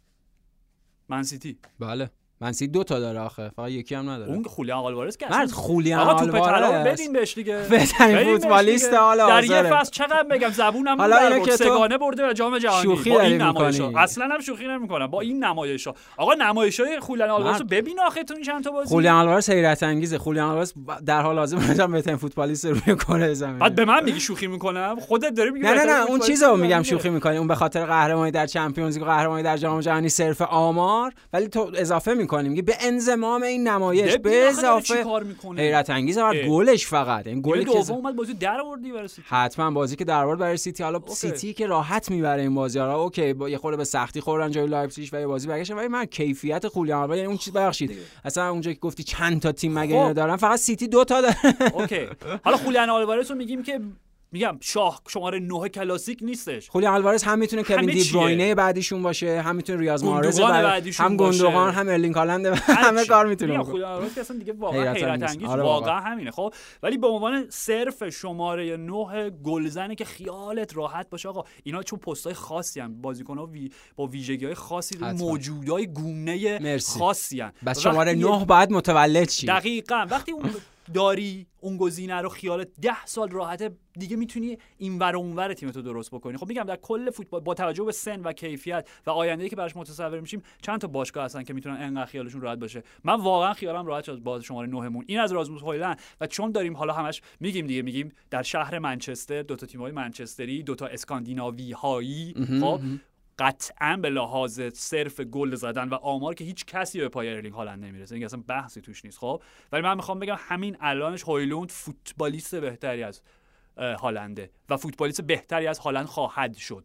من سیتی. بله. منسی دو تا داره آخه فقط یکی هم نداره. اون خولیان آلوارز که مرد خولیان آقا توپ طلا بدین بهش دیگه. بهترین فوتبالیست دیگه. حال در یه. فصل چقدر بگم زبونم حالا حالا اینو که تو سگانه برده و جام جهانی. شوخی با این نمایش. اصلا هم شوخی نمی‌کنم. با این نمایش ها آقا نمایش های خولیان آلوارز رو. ببین آخه تو این چند تا بازی. خولیان آلوارز حیرت انگیزه. خولیان آلوارز در حال حاضر مثلا بهترین فوتبالیست روی کره زمین. بعد به من میگی شوخی می‌کنم. خودت داری میگی نه نه اون چیزو. میگم شوخی می‌کنی. اون به خاطر قهرمانی در چمپیونز لیگ قهرمانی در جام جهانی صرف آمار. ولی تو اضافه می‌کنی میگی به انضمام این نمایش به اضافه می‌کنه؟ حیرت انگیزه اه. بعد گلش فقط. این گل گلی که دوم اومد بازی در آوردی برای سیتی. حتما بازی که در آورد برای سیتی. حالا OK. سیتی که راحت می‌بره این بازی. ها OK با یه خورده به سختی خوردن جای لایپزیگ و یه بازی برگشتن ولی من کیفیت خولیان یعنی اون چیز ببخشید. اصلا اونجا که گفتی چند تا تیم مگه خب. دارن فقط سیتی دو تا داره OK. حالا خولیان آلوارز رو میگیم که میگم شاید شماره 9 کلاسیک نیستش خولیان آلوارز هم می‌تونه کوین دی بروینه بعدیشون باشه هم می‌تونه ریاض محرز بعد- هم باشه. گوندوگان هم ارلینگ هالند همه. کار می‌تونه بکنه خولیان آلوارز که اصلا دیگه واقعا حیرت انگیز. آره واقعا. همینه خب ولی به عنوان صرف شماره 9 گلزنی که خیالت راحت باشه آقا اینا چون پستای خاصی ان بازیکن‌ها وی... با ویژگی های خاصی. موجودای گونه. خاصی ان بس شماره 9 باید متولد شی دقیقا وقتی اون داری اون گزینه رو خیالت ده سال راحته دیگه می‌تونی این ور و اون ور تیمتو درست بکنی. خب میگم در کل فوتبال با توجه به سن و کیفیت و آینده که براش متصور میشیم چند تا باشگاه هستن که می‌تونن انقدر خیالشون راحت باشه. من واقعا خیالم راحت شد با شماره نهمون. این از رازموس هویلند و چون داریم حالا همش میگیم دیگه میگیم در شهر منچستر دو تا تیم‌های منچستری دو تا اسکاندیناوی هایی خب؟ قطعا به لحاظ صرف گل زدن و آمار که هیچ کسی به پای ارلینگ هالند نمی‌رسه. این اصلا بحثی توش نیست. خب؟ ولی من می‌خوام بگم همین الانش هویلوند فوتبالیست بهتری از هالنده و فوتبالیست بهتری از هالند خواهد شد.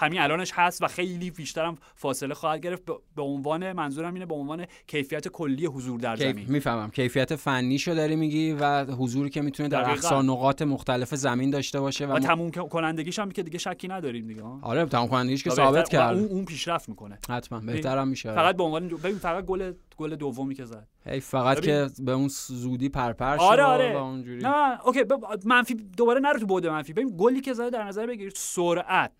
همین الانش هست و خیلی بیشتر هم فاصله خواهد گرفت. به عنوان منظورم اینه به عنوان کیفیت کلی حضور در زمین. می‌فهمم. کیفیت فنی شو داری میگی و حضوری که می‌تونه در اقصا نقاط مختلف زمین داشته باشه و, و تموم کنندگیش هم که دیگه شکی نداریم دیگه آره تموم کنندگیش که ثابت کرد اون اون پیشرفت می‌کنه. حتما بهترم میشه. فقط به عنوان ببین فقط گل گل دومی که زد. هی فقط که به اون زودی پرپر شد آره آره. اونجوری. نه OK منفی دوباره نرو تو بود منفی. ببین گلی که زده در نظر بگیرید سرعت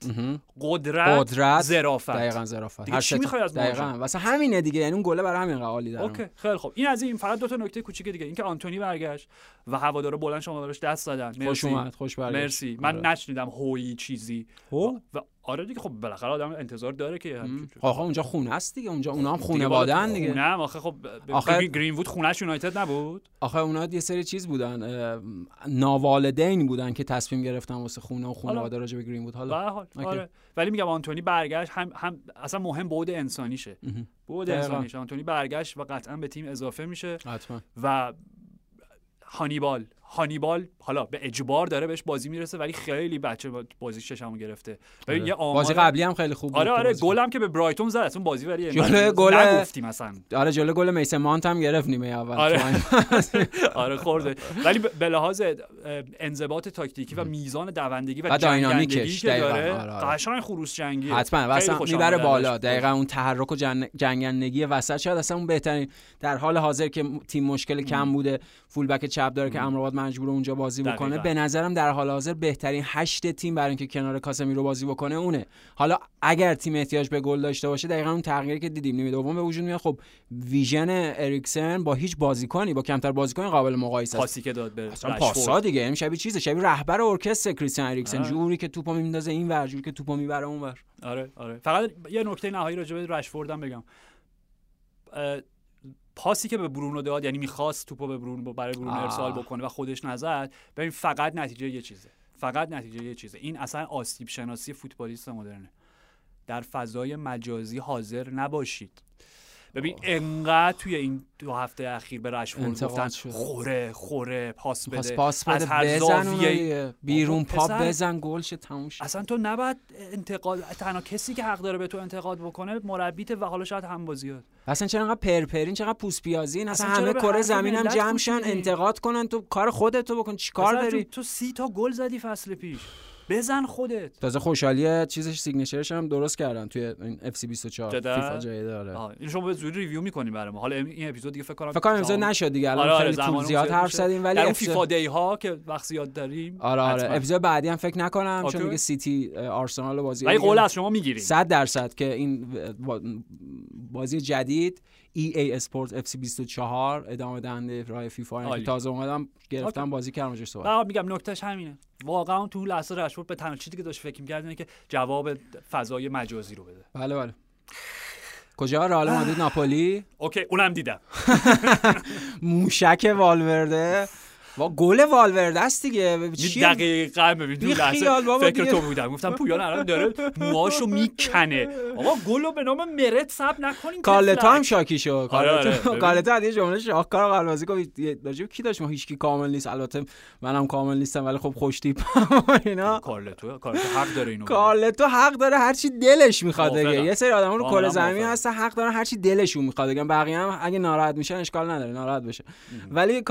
قدرت قدرت ظرافت. دقیقاً ظرافت. هر چی می‌خوای از دقیقاً. واسه همینه دیگه یعنی اون گله برای همین قوالی داره OK خیلی خوب. این از این فقط دو تا نکته کوچیک دیگه. اینکه آنتونی برگشت و هوادارا بلند شما براش دست دادن مرسی. خوش اومد خوش برگشت. مرسی. من آره. نشنیدم هویی چیزی. و آره دیگه خب بالاخره آدم انتظار داره که آخه اونجا خونه است دیگه اونجا اونا هم خونه وادن دیگه. نه آخه خب آخه گرین وود خونهش یونایتد نبود؟ آخه اونا یه سری چیز بودن ناوالدین بودن که تصمیم گرفتن واسه خونه و خانواده راجع به گرین وود حالا حال. آره. ولی میگم آنتونی برگشت هم, هم اصلا مهم بود انسانیشه. بود انسانیشه. آنتونی برگشت و قطعا به تیم اضافه میشه حتما. و هانیبال هانیبال حالا به اجبار داره بهش بازی می‌رسه ولی خیلی بچه بازی ششمو گرفته. آره. یه بازی قبلی هم خیلی خوب آره آره گلم که به برایتون زد اون بازی ولی جلوی گل نگفتی مثلا آره جلوی گل میسن مانت هم گرفت نیمه اول. آره. آره خورده. ولی به لحاظ انضباط تاکتیکی و میزان دوندگی و جنگندگی که داره آره، آره. قشنگ خروس جنگی حتما. واسه می‌بره بالا. دقیقاً اون تحرک و جنگندگی وسط. شاید اصلا اون بهترین در حال حاضر که تیم مشکل کم بوده. فول بک چپ داره که امرواد مجبور اونجا بازی بکنه به نظرم در حال حاضر بهترین هشت تیم برای اینکه کنار کاسمیرو بازی بکنه اونه. حالا اگر تیم احتیاج به گل داشته باشه دقیقا اون تغییری که دیدیم نیمه دوم به وجود میاد. خب ویژن اریکسن با هیچ بازیکنی با کمتر بازیکن قابل مقایسه است. پاسی که داد به پاسا دیگه. این شبیه چیزه شبیه رهبر ارکستر کریستیان اریکسن. آره. جوری که توپو میندازه این ور جوری که توپو می‌بره اون ور. آره آره. فقط یه نکته نهایی راجع به رشفوردم بگم. پاسی که به برونو داد یعنی می‌خواست توپو به برونو برای برونو ارسال بکنه و خودش نزد ببین فقط نتیجه یه چیزه. فقط نتیجه یه چیزه. این اصلا آسیب شناسی فوتبالیست مدرنه. در فضای مجازی حاضر نباشید. ببین انقدر توی این دو هفته اخیر به رشفورد گفتن خوره خوره پاس بده. پاس بده از هر زاویه بیرون پا بزن گل شه تموم اصلا تو نباید انتقاد تنها کسی که حق داره به تو انتقاد بکنه مربیت و حالا شاید هم بازیات اصلا چرا انقدر پرپرین چقدر پوست پیازی اصلا, اصلا همه کره زمینم جمع شن انتقاد کنن تو کار خودت بکن چیکار داری؟ تو سی تا گل زدی فصل پیش. بزن خودت. تازه خوشحالی چیزش signature ش هم درست کردن توی این FC 24 فیفا جای داره. این شما به زودی review می‌کنیم برام حالا این اپیزود دیگه فکر کنم فکر کنم اپیزود نشد دیگه. الان آره خیلی طول زیاد حرف زدیم ولی اون فیفا day ها که وقت یاد داریم. آره آره. اپیزود بعدی هم فکر نکنم چون میگه سیتی آرسنال بازی ولی قول از شما می‌گیریم. 100 درصد که این بازی جدید EA اسپورت FC 24 ادامه دهنده راه فیفا که تازه اومدم گرفتم بازی کردم صحبت میگم نکتهش همینه. واقعا تو لحظه رشفورد به تنها چیزی که داشت فکر می‌کرد اینه که جواب فضای مجازی رو بده. بله بله. کجا؟ رئال مادرید ناپولی؟ اوکی اونم دیدم. موشک والورده. و گل والورده است دیگه. چیه؟ دقیقاً ببین تو لحظه فکر تو بودم. گفتم پویان الان داره موهاشو می‌کنه. آقا گلو به نام مرت ساب نکنین کالتا هم شاکی شو کالتا آره یه جمله شاهکار قلبازی گفت راجب کی داشت؟ ما هیچکی کامل نیست. البته منم کامل نیستم ولی خب خوش تیپ اینا. کارلتو کارلتو حق داره اینو کارلتو حق داره هر چی دلش می‌خواد دیگه یه سری آدما رو کره زمین هستن حق دارن هر چی دلشون می‌خواد بگن. بقیه هم اگه ناراحت میشن اشکال نداره. ناراحت بشه. ولی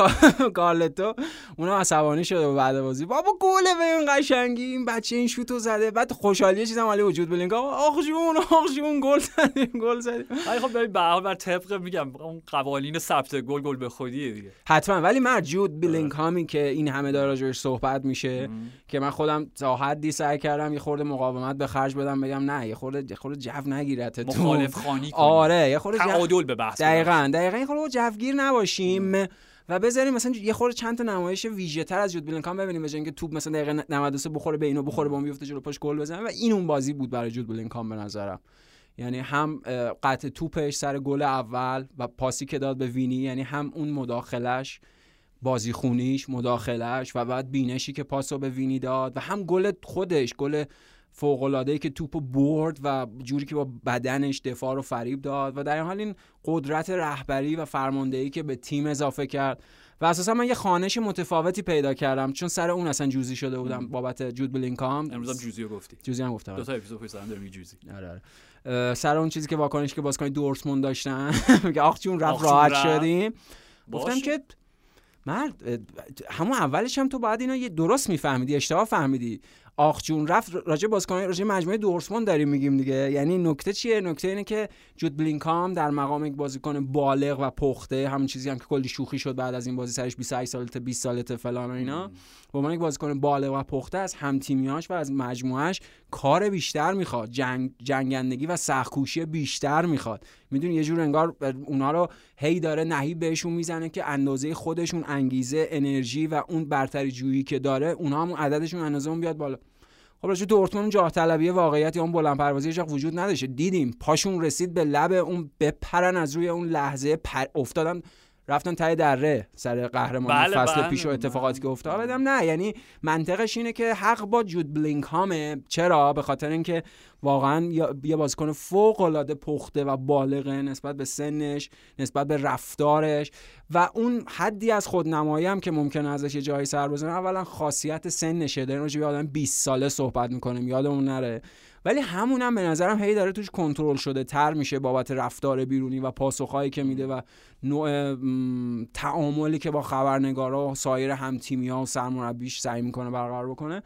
کارلتو اونم عصبانی شده بعد بازی. بابا گله به این قشنگی این بچه این شوتو زده. بعد خوشحالی چیزم علی وجود بلینگ آخ جون آخ جون گل زدیم گل زدیم. ولی خب ببین به بر طبق میگم اون قوانین ثبت گل گل به خودیه دیگه. حتما. ولی من جود بلینگهامی که این همه داره راجعش صحبت میشه که من خودم تا حدی سعی کردم یه خورده مقاومت به خرج بدم بگم نه یه خورده یه خورده جو نگیرت تو. مخالف خانی آره یه خورده تعادل به بحث دقیقاً دقیقاً. یه خورده جوگیر نباشیم. و بذاریم مثلا یه خورده چند تا نمایش ویژه تر از جود بلینکام ببینیم. به اینکه توپ مثلا دقیقه 93 بخوره به اینو بخوره به اون بیفته جلو پاش گل بزنه. و این اون بازی بود برای جود بلینکام به نظرم. یعنی هم قطع توپش سر گل اول و پاسی که داد به وینی یعنی هم اون مداخلش بازی خونیش مداخلش و بعد بینشی که پاسو به وینی داد و هم گل خودش گل فوق العاده که توپو برد و جوری که با بدنش دفاع رو فریب داد و در این حال این قدرت رهبری و فرماندهی که به تیم اضافه کرد. و اساسا من یه خانش متفاوتی پیدا کردم چون سر اون اصلا جوزی شده بودم بابت جود بلینکام. امروز هم جوزی رو گفتی. جوزی هم گفتم. دو تا اپیزود پشت سر داریم جوزی. آره آره. سر اون چیزی که واکنش که بازیکن دورتموند داشتن. میگه آخ جون رفت راحت. شدیم. گفتم. که مرد همون اولش هم تو باید اینا یه درست میفهمیدی اشتباه فهمیدی. آخ جون رفت راجع بازیکن راجع مجموعه دورتموند داریم میگیم دیگه. یعنی نکته چیه؟ نکته اینه که جود بلینکام در مقام یک بازیکن بالغ و پخته همون چیزی هم که کلی شوخی شد بعد از این بازی سرش 28 سالته 20 سالته فلان و اینا. به عنوان یک بازیکن بالغ و پخته از همتیمیاش و از مجموعهش کار بیشتر می‌خواد. جنگ جنگندگی و سختکوشی بیشتر می‌خواد. می‌دونی یه جور انگار اونا رو هی داره نهیب بهشون می‌زنه که اندازه خودشون انگیزه انرژی و اون برتری جویی که داره اونها هم عددشون اندازه اون بیاد بالا. خب راجع دورتموند جاه طلبی واقعیت یا اون بلند پروازی وقت وجود نداشته دیدیم پاشون رسید به لب اون بپرن از روی اون لحظه پر افتادن رفتن ته دره سر قهرمانی بله، فصل بله. پیش و اتفاقاتی که افتاد. بدم نه یعنی منطقش اینه که حق با جود بلینکهامه چرا؟ به خاطر اینکه واقعا یه بازیکن فوق العاده پخته و بالغه نسبت به سنش نسبت به رفتارش و اون حدی از خودنمایی هم که ممکنه ازش یه جایی سر بزنه. اولا خاصیت سنشه. داریم راجع به آدم 20 ساله صحبت می‌کنیم. یادمون نره. ولی همون هم به نظرم هی داره توش کنترل شده تر میشه بابت رفتار بیرونی و پاسخهایی که میده و نوع تعاملی که با خبرنگارا و سایر همتیمی ها و سرمربیش سعی می‌کنه برقرار بکنه.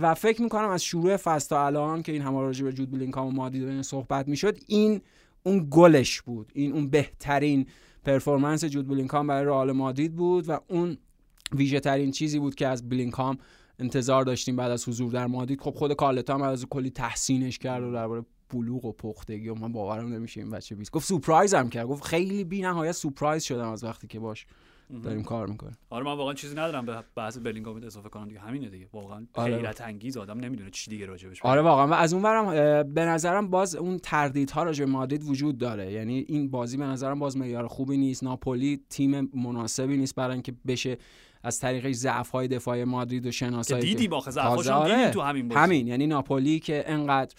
و فکر می‌کنم از شروع فصل تا الان که این همه راجع به جود بلینگهام و مادرید این صحبت می‌شد این اون گلش بود. این اون بهترین performance جود بلینگهام برای رئال مادرید بود و اون ویژه ترین چیزی بود که از بلینگهام انتظار داشتیم بعد از حضور در مادرید. خب خود کارلتو هم از کلی تحسینش کرد و درباره بلوغ و پختگی و من باورم نمیشه این بچه بیست. گفت سورپرایز هم کرد. گفت خیلی بی نهایت سورپرایز شدم از وقتی که باش داریم کار می‌کنیم. آره من واقعا چیزی ندارم. به بحث بلینگام اضافه کنم. دیگه همینه دیگه. واقعا آره. حیرت انگیز آدم نمی‌دونه چی دیگه راجبش بگه. آره واقعا. و از اون ورم به نظرم باز اون تردیدها راجع به مادرید وجود داره. یعنی این بازی به نظرم باز معیار خوبی نیست. ناپولی تیم مناسبی نیست برای اینکه بشه از طریق ضعف های دفاعی مادرید و که شناسایی دیدیم آخه هم آره. تو همین بازی همین یعنی ناپولی که انقدر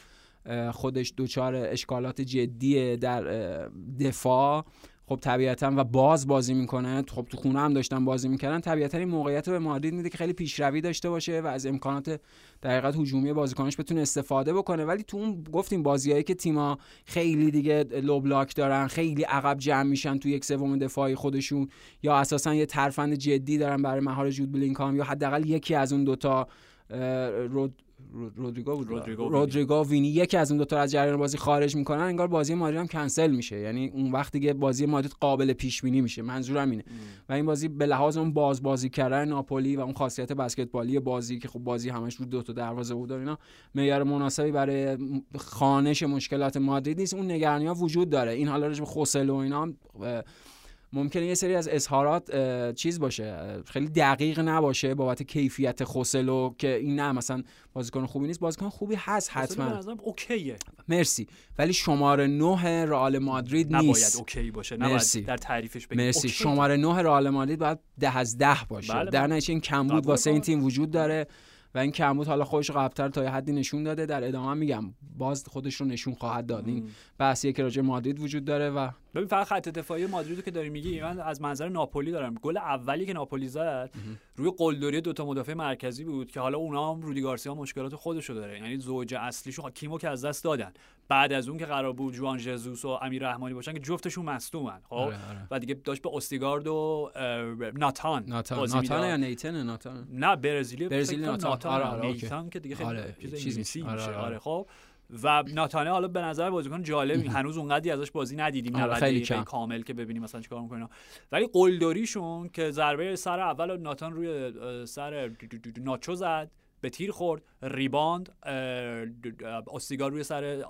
خودش دچار اشکالات جدیه در دفاع خب طبیعتا و باز بازی می‌کنه. خب تو خونه هم داشتن بازی می‌کردن. طبیعتا این موقعیت رو به مادرید میده که خیلی پیشروی داشته باشه و از امکانات در حقیقت هجومی بازیکنش بتونه استفاده بکنه. ولی تو اون گفتیم بازیایی که تیما خیلی دیگه لو بلاک دارن خیلی عقب جمع میشن تو یک سوم دفاعی خودشون یا اساسا یه ترفند جدی دارن برای مهار جود بلینکام یا حداقل یکی از اون دوتا رود- رودریگو بود رودریگو وینی. رودریگو وینی یکی از اون دو تا از جریان بازی خارج می‌کنن انگار بازی مادرید هم کنسل میشه. یعنی اون وقتی که بازی مادرید قابل پیش بینی میشه. منظورم اینه. و این بازی به لحاظ اون باز بازی کردن ناپولی و اون خاصیت بسکتبالی بازی که خب بازی همش رو دو تا دروازه بود اینا معیار مناسبی برای خانش مشکلات مادرید نیست. اون نگرانی ها وجود داره. این حالا راجع به خوسل و اینا هم، ممکنه یه سری از اظهارات چیز باشه خیلی دقیق نباشه بابت کیفیت خوسلو که این نه مثلا بازیکن خوبی نیست. بازیکن خوبی هست حتما. OK ه. مرسی. ولی شماره نه رئال مادرید نباید نیست. OK باشه مرسی. نباید در تعریفش بگیم. مرسی. OK. شماره نه رئال مادرید باید ده از ده باشه. بله، در بله. نتیجه این کمبود واسه این. تیم وجود داره و این کمبود حالا خودش قبلتر تا یه حدی نشون داده. در ادامه میگم باز خودش رو نشون خواهد داد. این بحثیه که راجع مادرید وجود داره و ببین فقط خط دفاعی مادرید رو که داری میگی من از منظر ناپولی دارم گل اولی که ناپولی زد روی قلدری دوتا مدافع مرکزی بود که حالا اونا هم رودی گارسیا مشکلات خودشو داره یعنی زوج اصلیشون کیمو که از دست دادن بعد از اون که قرار بود جوان ژزوس و امیر رحمانی باشن که جفتشون مصدومن خب آره، آره. و دیگه داشت به استیگارد و ناتان ناتان ناتان. یا نیتن ناتان نه برزیلی برزیلی ناتان. ناتان آره، آره آره،. نیتان که دیگه خیلی آره، چیز انگلیسی نیست. آره، میشه آره. آره خب و ناتانه حالا به نظر بازیکن جالبی هنوز اونقدی ازش بازی ندیدیم آره، 90 خیلی. کامل که ببینیم مثلا چیکار می‌کنه. ولی قلدریشون که ضربه سر اول ناتان روی سر ناچو زد به تیر خورد ریباند استیگار روی سر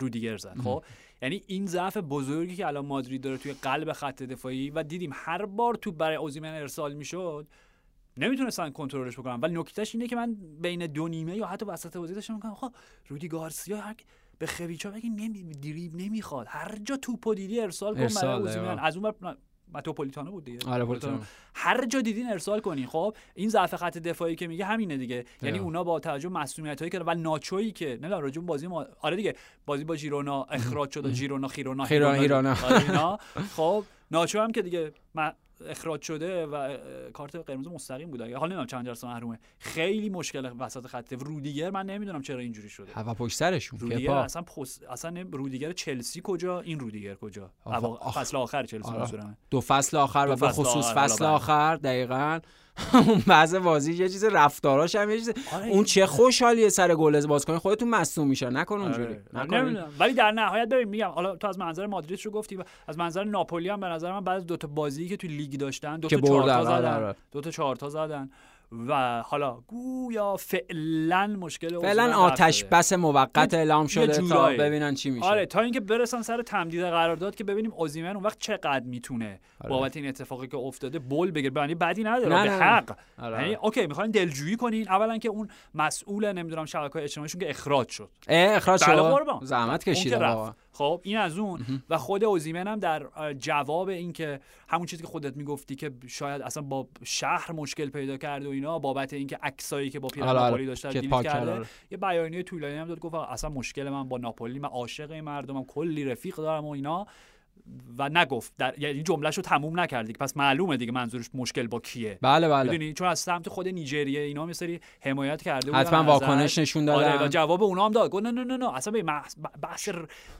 رودیگر زد. خب؟ یعنی این ضعف بزرگی که الان مادرید داره توی قلب خط دفاعی و دیدیم هر بار تو برای اوزیمن ارسال می‌شد نمی‌تونستن کنترلش بکنن ولی نکتهش اینه که من بین دو نیمه یا حتی وسط بازی داشتم میگم آقا رودی گارسیا هر بخویچا بگی نمی دریب نمی‌خواد هر جا توپو دیدی ارسال کن برای. از اون ور متروپولیتانو بود دیگه آره. هر جا دیدین ارسال کنین خب این ضعف خط دفاعی که میگه همینه دیگه یعنی. اونا با توجه مسئولیت هایی که و ناچویی که نمی‌دونم راجع به بازی ما آره دیگه بازی با ژیرونا اخراج شد و ژیرونا خیرونا خیرونا،. آره. خب ناچو هم که دیگه اخراج شده و کارت قرمز مستقیم بود. حالا نمی‌دونم چند جلسه محرومه. خیلی مشکل وسط خط رودیگر. من نمی‌دونم چرا اینجوری شده. هوا پشت سرشون رودیگر اصلا پست اصلا رودیگر چلسی کجا؟ این رودیگر کجا؟ اوا- آخه- فصل آخر چلسی آره. دو فصل آخر و به خصوص آخر، فصل حالا آخر دقیقا. اون بعض بازی یه چیز رفتاراش هم یه چیز آره. اون چه خوشحالیه سر گل بازیکن خودتون مصدوم میشه نکن اونجوری. آره. ولی در نهایت ببین میگم حالا تو از منظر مادرید رو گفتی از منظر ناپولی هم به نظر من بعد دو تا بازی که توی لیگ داشتن دو تا چهار تا آره، زدن. دو تا چهار تا زدن. و حالا گویا فعلا مشکل فعلا آتش. بس موقت اعلام شده تا. ببینن چی میشه آره تا اینکه برسن سر تمدید قرارداد که ببینیم اوزیمن اون وقت چقدر می‌تونه آره. بابت این اتفاقی که افتاده بول بگیر یعنی بدی نداره نه، به نه،. حق آره. یعنی اوکی می‌خواین دلجویی کنین اولا که اون مسئول نمی‌دونم شبکه‌های اجتماعیشون که اخراج شد اخراج بله شد قربان. زحمت اون که خب این از اون و خود اوزیمن هم در جواب اینکه همون چیزی که خودت می‌گفتی که شاید اصلا با شهر مشکل پیدا کرده و اینا بابت اینکه عکسایی که با پیرن. ناپولی که دیلیت پاک کرده. یه بیانیه طولانی هم داد گفت اصلا مشکل من با ناپولی من عاشق این مردمم کلی رفیق دارم و اینا و نگفت در یعنی جملهشو تموم نکرد دیگه پس معلومه دیگه منظورش مشکل با کیه بله بله می‌دونی چون از سمت خود نیجریه اینا یه سری حمایت کرده بودن حتما. واکنش نشون آره دادن و جواب اونا هم داد گفت نه نه نه نه اصلا به بحث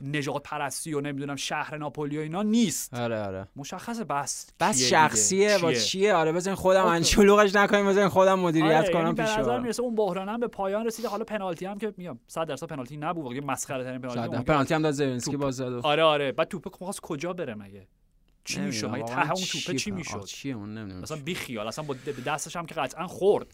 نجات پرستی و نمی‌دونم شهر ناپولی و اینا نیست آره آره مشخص بس بس شخصیه دیگه. با چیه؟ چیه آره بزن خودم. من شلوغش نکنیم بزن خودم مدیریت آره، کنم یعنی به پیش نظر. می‌رسه اون بحران هم به پایان رسیده حالا پنالتی هم که میگم 100 درصد پنالتی نبود واقعا مسخره ترین پنالتی پنالتی هم داد زلنسکی توپ. باز زد آره آره بعد توپ خواست کجا بره مگه؟ چی می‌شد؟ مگه ته اون توپه چی می‌شد؟ چیه اون نمی‌دونم مثلا بی خیال اصلا با دستش هم که قطعا خورد.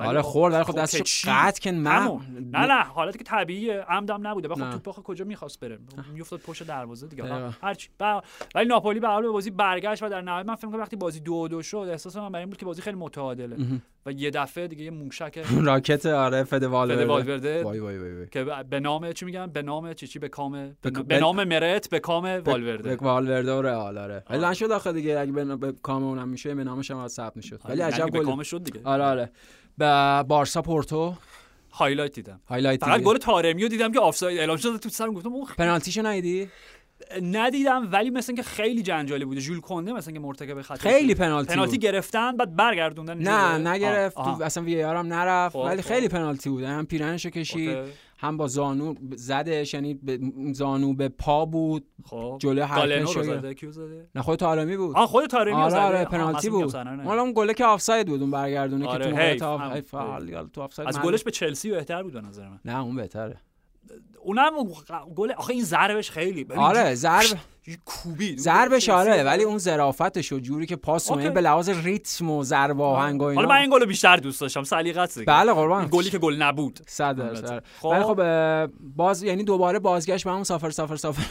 آره خب- خورد ولی خب خب که چی؟ قطع کن من. نه نه حالتی که طبیعیه عمدم نبوده. بخاطر. توپ آخه کجا می‌خواست بره؟ میافتاد پشت دروازه دیگه. حالا هرچی بر- ولی ناپولی به به بازی برگشت و در نهایت من فکر کنم وقتی بازی دو دو شد احساس من برای این بود که بازی خیلی متعادله. و یه دفعه دیگه یه موشک راکت آره فده والورده. والورده. وای وای وای که به نام چی میگن؟ به نام چی چی؟ به کام به, نام مرت به کام به والورده. والورده و رئال آره. ولی آره. نشد آخه دیگه اگه به کام اونم میشه به نامش هم ثبت می‌شد ولی یعنی عجب به گل کام شد دیگه. آره آره. به بارسا پورتو هایلایت دیدم هایلایت فقط؟ گل تارمیو دیدم که آفساید اعلام شد تو سرم گفتم اوه، پنالتیشو ندیدی ندیدم ولی مثل اینکه خیلی جنجالی بوده ژول کنده مثل اینکه مرتکب خطا خیلی. پنالتی پنالتی بود. گرفتن بعد برگردوندن نه. نگرفت آه، تو اصلا VAR هم نرفت خب، ولی خب. خیلی پنالتی بود هم پیرنشو آه. کشید اوکی. هم با زانو زدش یعنی زانو به پا بود خب. رو رو زده کیو زده؟ نه خود طارمی بود. آه خود طارمیو آره زده. آره پنالتی بود. حالا اون گله که آفساید بود اون برگردونه آره، که تو دیگه تو آفساید از. گلش به چلسی بهتر بود به نظر من. نه اون بهتره. اونم گل آخه این ضربش خیلی آره ضرب یه کوبید ضربش آره ولی اون ظرافتش و جوری که پاس. اومد به لحاظ ریتم و ضرب آهنگ و اینا. حالا من این گلو بیشتر دوست داشتم. سلیقت بله قربان. گلی که گل نبود. صد البته. درصد. خب. ولی خب اه، باز یعنی دوباره بازگشت به همون سافر سافر سافر.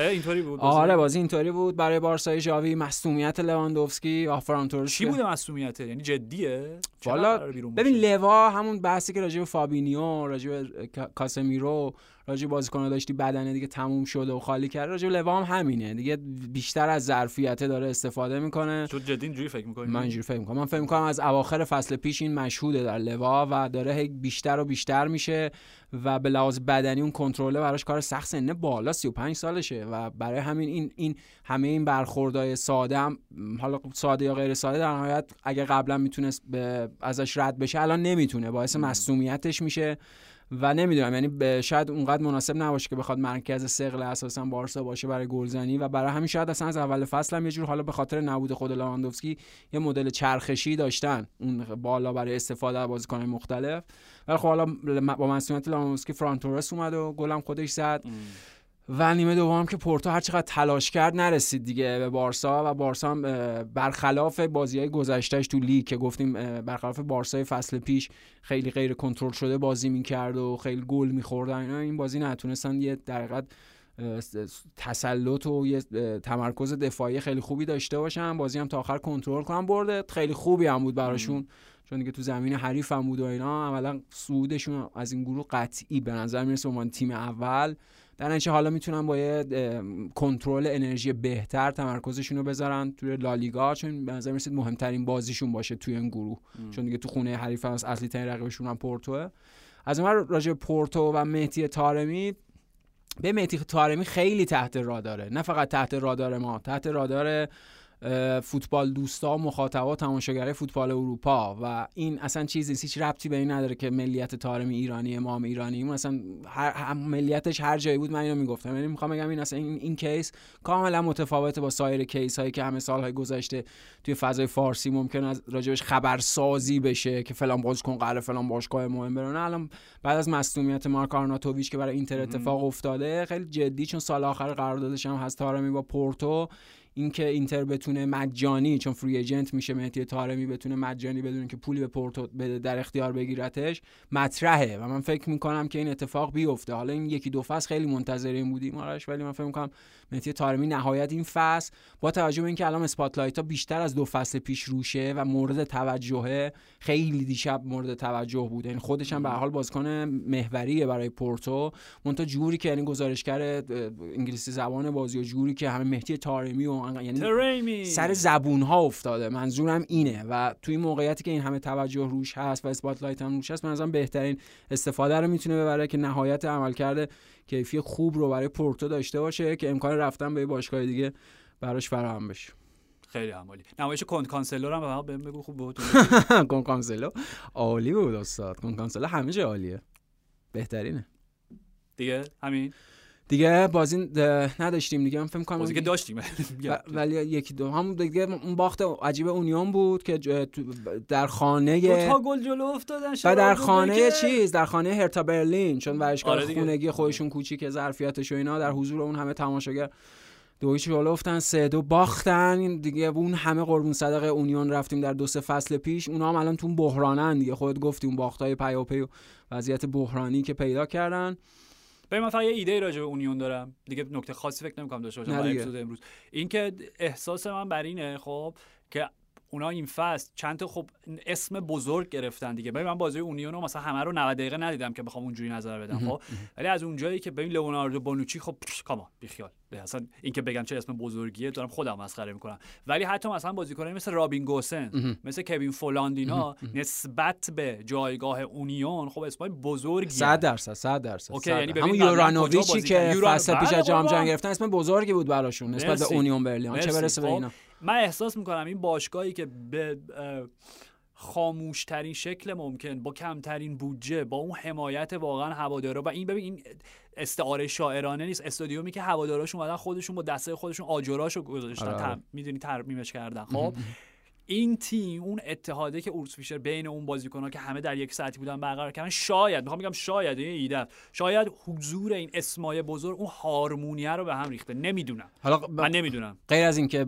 اینطوری بود. بازی. آره بازی. اینطوری بود. برای بارسای ژاوی مصونیت لواندوفسکی آفرانتورس چی بوده مسئولیته یعنی جدیه؟ والا ببین؟ لوا همون بحثی که راجع به فابینیو راجع به کا- کاسمیرو راجع به بازیکن‌ها داشتی بدنه دیگه تموم شده و خالی کرده. راجع به لوا هم همینه. دیگه بیشتر از ظرفیت داره استفاده می‌کنه. تو جدی اینجوری فکر می‌کنی؟ من اینجوری فکر می‌کنم. من فکر می‌کنم از اواخر فصل پیش این مشهوده در لوا و داره هی بیشتر و بیشتر میشه و به لحاظ بدنی اون کنترله براش کار سخت. سنه بالا 35 سالشه و برای همین این این همه این برخوردهای ساده هم حالا ساده یا غیر ساده در نهایت اگه قبلا می‌تونست ازش رد بشه الان نمی‌تونه. باعث مصومیتش میشه. و نمی‌دونم یعنی شاید اونقدر مناسب نباشه که بخواد مرکز ثقل اساسا بارسا باشه برای گلزنی و برای همین شاید اصلا از اول فصل هم یه جور حالا به خاطر نبود خود لواندوفسکی یه مدل چرخشی داشتن اون بالا برای استفاده از بازیکن‌های مختلف. ولی خب حالا با مسئولیت لواندوفسکی فرانتورس اومد و گلم خودش زد. و نیمه دوم که پورتو هر چقدر تلاش کرد نرسید دیگه به بارسا و بارسا هم برخلاف بازی های گذشتهش تو لیگ که گفتیم برخلاف بارسای فصل پیش خیلی غیر کنترل شده بازی می‌کرد و خیلی گل میخوردن اینا این بازی نتونستن یه در تسلط و یه تمرکز دفاعی خیلی خوبی داشته باشن. بازی هم تا آخر کنترل کنن. برده خیلی خوبی هم بود براشون. چون دیگه تو زمین حریف هم بود و اینا عملا صعودشون از این گروه قطعی به نظر می‌رسه. عنوان تیم اول. در نتیجه حالا می‌تونن با یه کنترل انرژی بهتر تمرکزشون رو بذارن توی لالیگا چون به نظر میسید مهمترین بازیشون باشه توی این گروه. چون دیگه تو خونه حریف از اصلی ترین رقیبشون هم پورتوه. از اون راجع پورتو و مهدی تارمی به مهدی تارمی خیلی تحت راداره. نه فقط تحت رادار ما تحت رادار فوتبال دوستا مخاطبا تماشاگرای فوتبال اروپا و این اصلا چیزی هیچ ربطی به این نداره که ملیت تارمی ایرانی ما هم ایرانی مثلا هر ملیتش هر جایی بود من اینو می‌گفتم. یعنی می‌خوام بگم این اصلا این, این case کاملا متفاوته با سایر case هایی که همه سالهای گذشته توی فضای فارسی ممکنه راجبش خبرسازی بشه که فلان بازیکن قراره فلان باشگاه مهم بره الان بعد از مصدومیت مارک آرناتوویچ که برای اینتر اتفاق افتاده خیلی جدی چون سال آخر قراردادش هم هست طارمی با پورتو. اینکه اینتر بتونه مجانی چون free agent میشه مهدی طارمی بتونه مجانی بدون اینکه پولی به پورتو در اختیار بگیرتش مطرحه. و من فکر می‌کنم که این اتفاق بیفته. حالا این یکی دو فصل خیلی منتظرین بودیم آرش ولی من فکر می‌کنم مهدی طارمی نهایت این فصل با توجه به اینکه الان spotlight ها بیشتر از دو فصل پیش روشه و مورد توجهه خیلی دیشب مورد توجه بود. یعنی خودش هم به حال بازیکن محوریه برای پورتو. مونتا جوری که یعنی گزارشگر انگلیسی زبان بازی و جوری که همه مهدی طارمی و یعنی سر زبون ها افتاده. منظورم اینه. و توی این موقعیتی که این همه توجه روش هست و spotlight هم روش هست من بهترین استفاده رو می‌تونه ببره که نهایت عملکرد کیفی خوب رو برای پورتو داشته باشه که امکان رفتن به باشگاه دیگه براش فراهم بشه. خیلی عالی نمایش کن کانسلو هم بهم بگو خوب بود. کن کانسلو. عالی بود استاد. کن کانسلو همه جا عالیه. بهترینه. دیگه؟ همین؟ دیگه بازی نداشتیم دیگه. من فکر کنم بازی که داشتیم. ولی یکی دو هم دیگه اون باخت عجیب اونیون بود که در خانه دو تا گل جلو افتادن. و در خانه چیز در خانه هرتا برلین چون ورزشگاه آره خونگی خودشون کوچیک ظرفیتش و اینا در حضور اون همه تماشاگر دویش جلو افتن سه دو باختن. دیگه اون همه قربون صدقه اونیون رفتیم در دو سه فصل پیش. اونا هم الان تو بحرانن دیگه. خودت گفتی اون باختای پیاپی و وضعیت بحرانی که پیدا کردن. به من فقط یه ایده راجع به اونیون دارم. دیگه نکته خاصی فکر نمی‌کنم داشته باشم اپیزود امروز. اینکه احساس من بر اینه خب که اونا این فصل چند تا خب اسم بزرگ گرفتن دیگه. ببین من بازی اونیون رو مثلا همه رو 90 دقیقه ندیدم که بخوام اونجوری نظر بدم خب؟ ولی از اونجایی که ببین لئوناردو بانوچی خب کاما بیخیال. اصلا اینکه بگم چه اسم بزرگیه دارم خودم مسخره می‌کنم. ولی حتی مثلا بازیکنایی مثل رابین گوسن مثل کوین فولاندینا نسبت به جایگاه اونیون خب اسمای بزرگی 100 درصد 100 درصد اوکی یعنی همون یورانوویچی که فصل پیش از جام جهانی گرفتن اسم بزرگی بود براشون نسبت به اونیون برلین. چه برسه به خب، اینا؟ من احساس می‌کنم این باشگاهی که به خاموشترین شکل ممکن با کمترین بودجه با اون حمایت واقعا هوادارا و این ببین این استعاره شاعرانه نیست. استادیومی که هواداراش اومدن خودشون با دسته خودشون آجراشو گذاشتن آره. می‌دونی ترمیمش کردن. خب؟ این تیم اون اتحاده که اورس فیشر بین اون بازیکن‌ها که همه در یک ساعتی بودن برقرار کردن شاید می‌خوام بگم شاید این ایده شاید حضور این اسمای بزرگ اون هارمونیه رو به هم ریخته. نمی‌دونم. حالا من نمی‌دونم. غیر از اینکه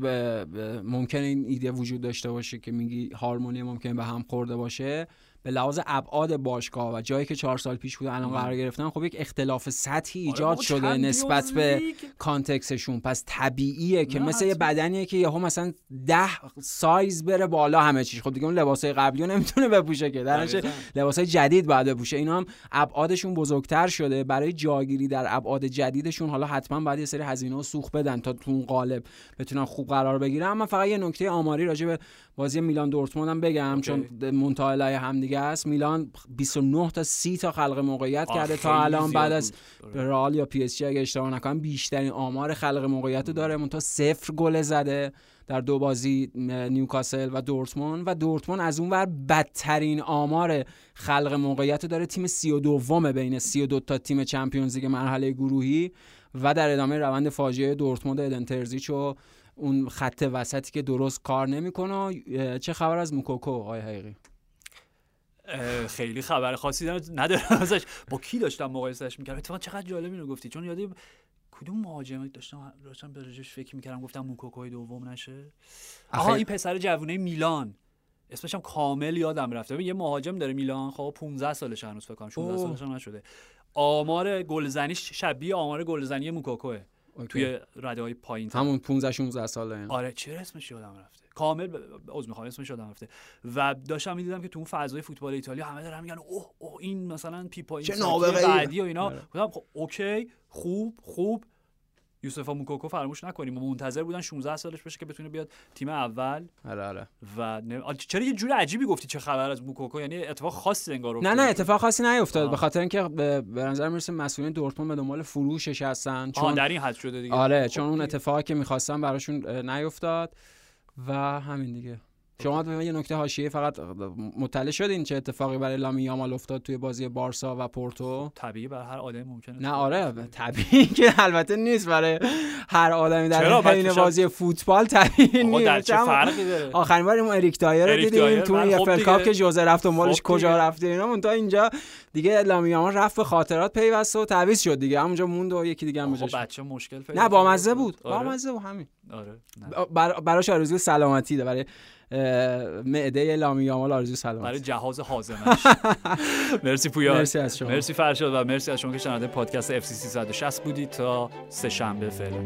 ممکن این ایده وجود داشته باشه که میگی هارمونی ممکن به هم خورده باشه به لحاظ ابعاد باشگاه و جایی که چهار سال پیش بود الان قرار گرفتن خب یک اختلاف سطحی آره ایجاد شده نسبت به کانتکسشون پس طبیعیه که مثل یه بدنیه که یهو مثلا ده سایز بره بالا همه چیز خب دیگه اون لباسای قبلی نمی‌تونه بپوشه که. درنچه لباسای جدید باید بپوشه. اینا هم ابعادشون بزرگتر شده. برای جاگیری در ابعاد جدیدشون حالا حتما باید یه سری هزینه و سوخت بدن تا تو اون قالب بتونن خوب قرار بگیرن. اما فقط یه نکته آماری راجع به بازی میلان دورتموند هم بگم چون منتها هم دیگه است. میلان 29 تا 30 تا خلق موقعیت کرده تا الان بعد از آره. رئال یا پی اس جی اگه اشتباه نکنم بیشترین آمار خلق موقعیت رو داره. تا صفر گل زده در دو بازی نیوکاسل و دورتموند. و دورتموند از اون ور بدترین آمار خلق موقعیت داره. تیم 32 بین 32 تا تیم چمپیونز لیگ مرحله گروهی و در ادامه روند فاجعه دورتموند ادن ترزیچ و اون خط وسطی که درست کار نمی‌کنه چه خبر از موکوکو آقای حقیقی؟ خیلی خبر خاصی ندارم ازش. با کی داشتم مقایسهش می‌کردم. اتفاقا چقدر جالب اینو گفتی. چون یادی کدوم مهاجمی داشتم؟ داشتم به فکر می‌کردم گفتم موکوکوی دوم نشه. آها این پسر جوونه میلان. اسمش هم کامل یادم رفته. یه مهاجم داره میلان خب 15 سالش هنوز فکر کنم 16 سالش نشده. آمار گلزنیش شبیه آمار گلزنی موکوکوئه. اوکی. توی رده های پایین همون 15 16 ساله. آره چه اسمش یادم رفته کامل عذر می‌خوام اسمش یادم رفته و داشتم می‌دیدم که تو اون فضای فوتبال ایتالیا همه دارن میگن اوه اوه این مثلا پیپا این چه. بعدی و اینا آره. گفتم خب اوکی خوب خوب یوسفا موکوکو فراموش نکنیم و منتظر بودن 16 سالش بشه که بتونه بیاد تیم اول آره آره و. آ، چرا یه جور عجیبی گفتی چه خبر از موکوکو یعنی اتفاق خاصی انگار نه. نه اتفاق خاصی نیفتاد. به خاطر اینکه به نظر می‌رسه مسئولین دورتموند به دنبال فروشش هستن چون در این حد شده دیگه آره خب، چون اون. اتفاقی که می‌خواستن براشون نیفتاد و همین دیگه شما یه نکته حاشیه فقط مطلع شدین چه اتفاقی برای لامی یامال افتاد توی بازی بارسا و پورتو؟ طبیعی برای هر آدمی ممکنه نه آره طبیعی که البته نیست برای هر آدمی در شاید- بازی فوتبال طبیعی نیست. چه چون فرقی داره؟ آخرین بار اون اریک دایر رو دیدیم تو اون خب FA Cup دیگه. که ژوزه رفت دنبالش خب کجا. رفته اینا اون تا اینجا دیگه لامین یامال رفت به خاطرات پیوسته و تعویض شد دیگه. همونجا موند و یکی دیگه هم بچه مشکل نه با مزه بود. با آره. مزه بود همین. آره. براش آرزوی سلامتی ده برای معده لامین یامال آرزوی سلامتی برای جهاز هاضمش مرسی پویا. مرسی از شما. مرسی فرشاد و مرسی از شما که شنونده پادکست FC 360 بودید. تا سه شنبه فعلا.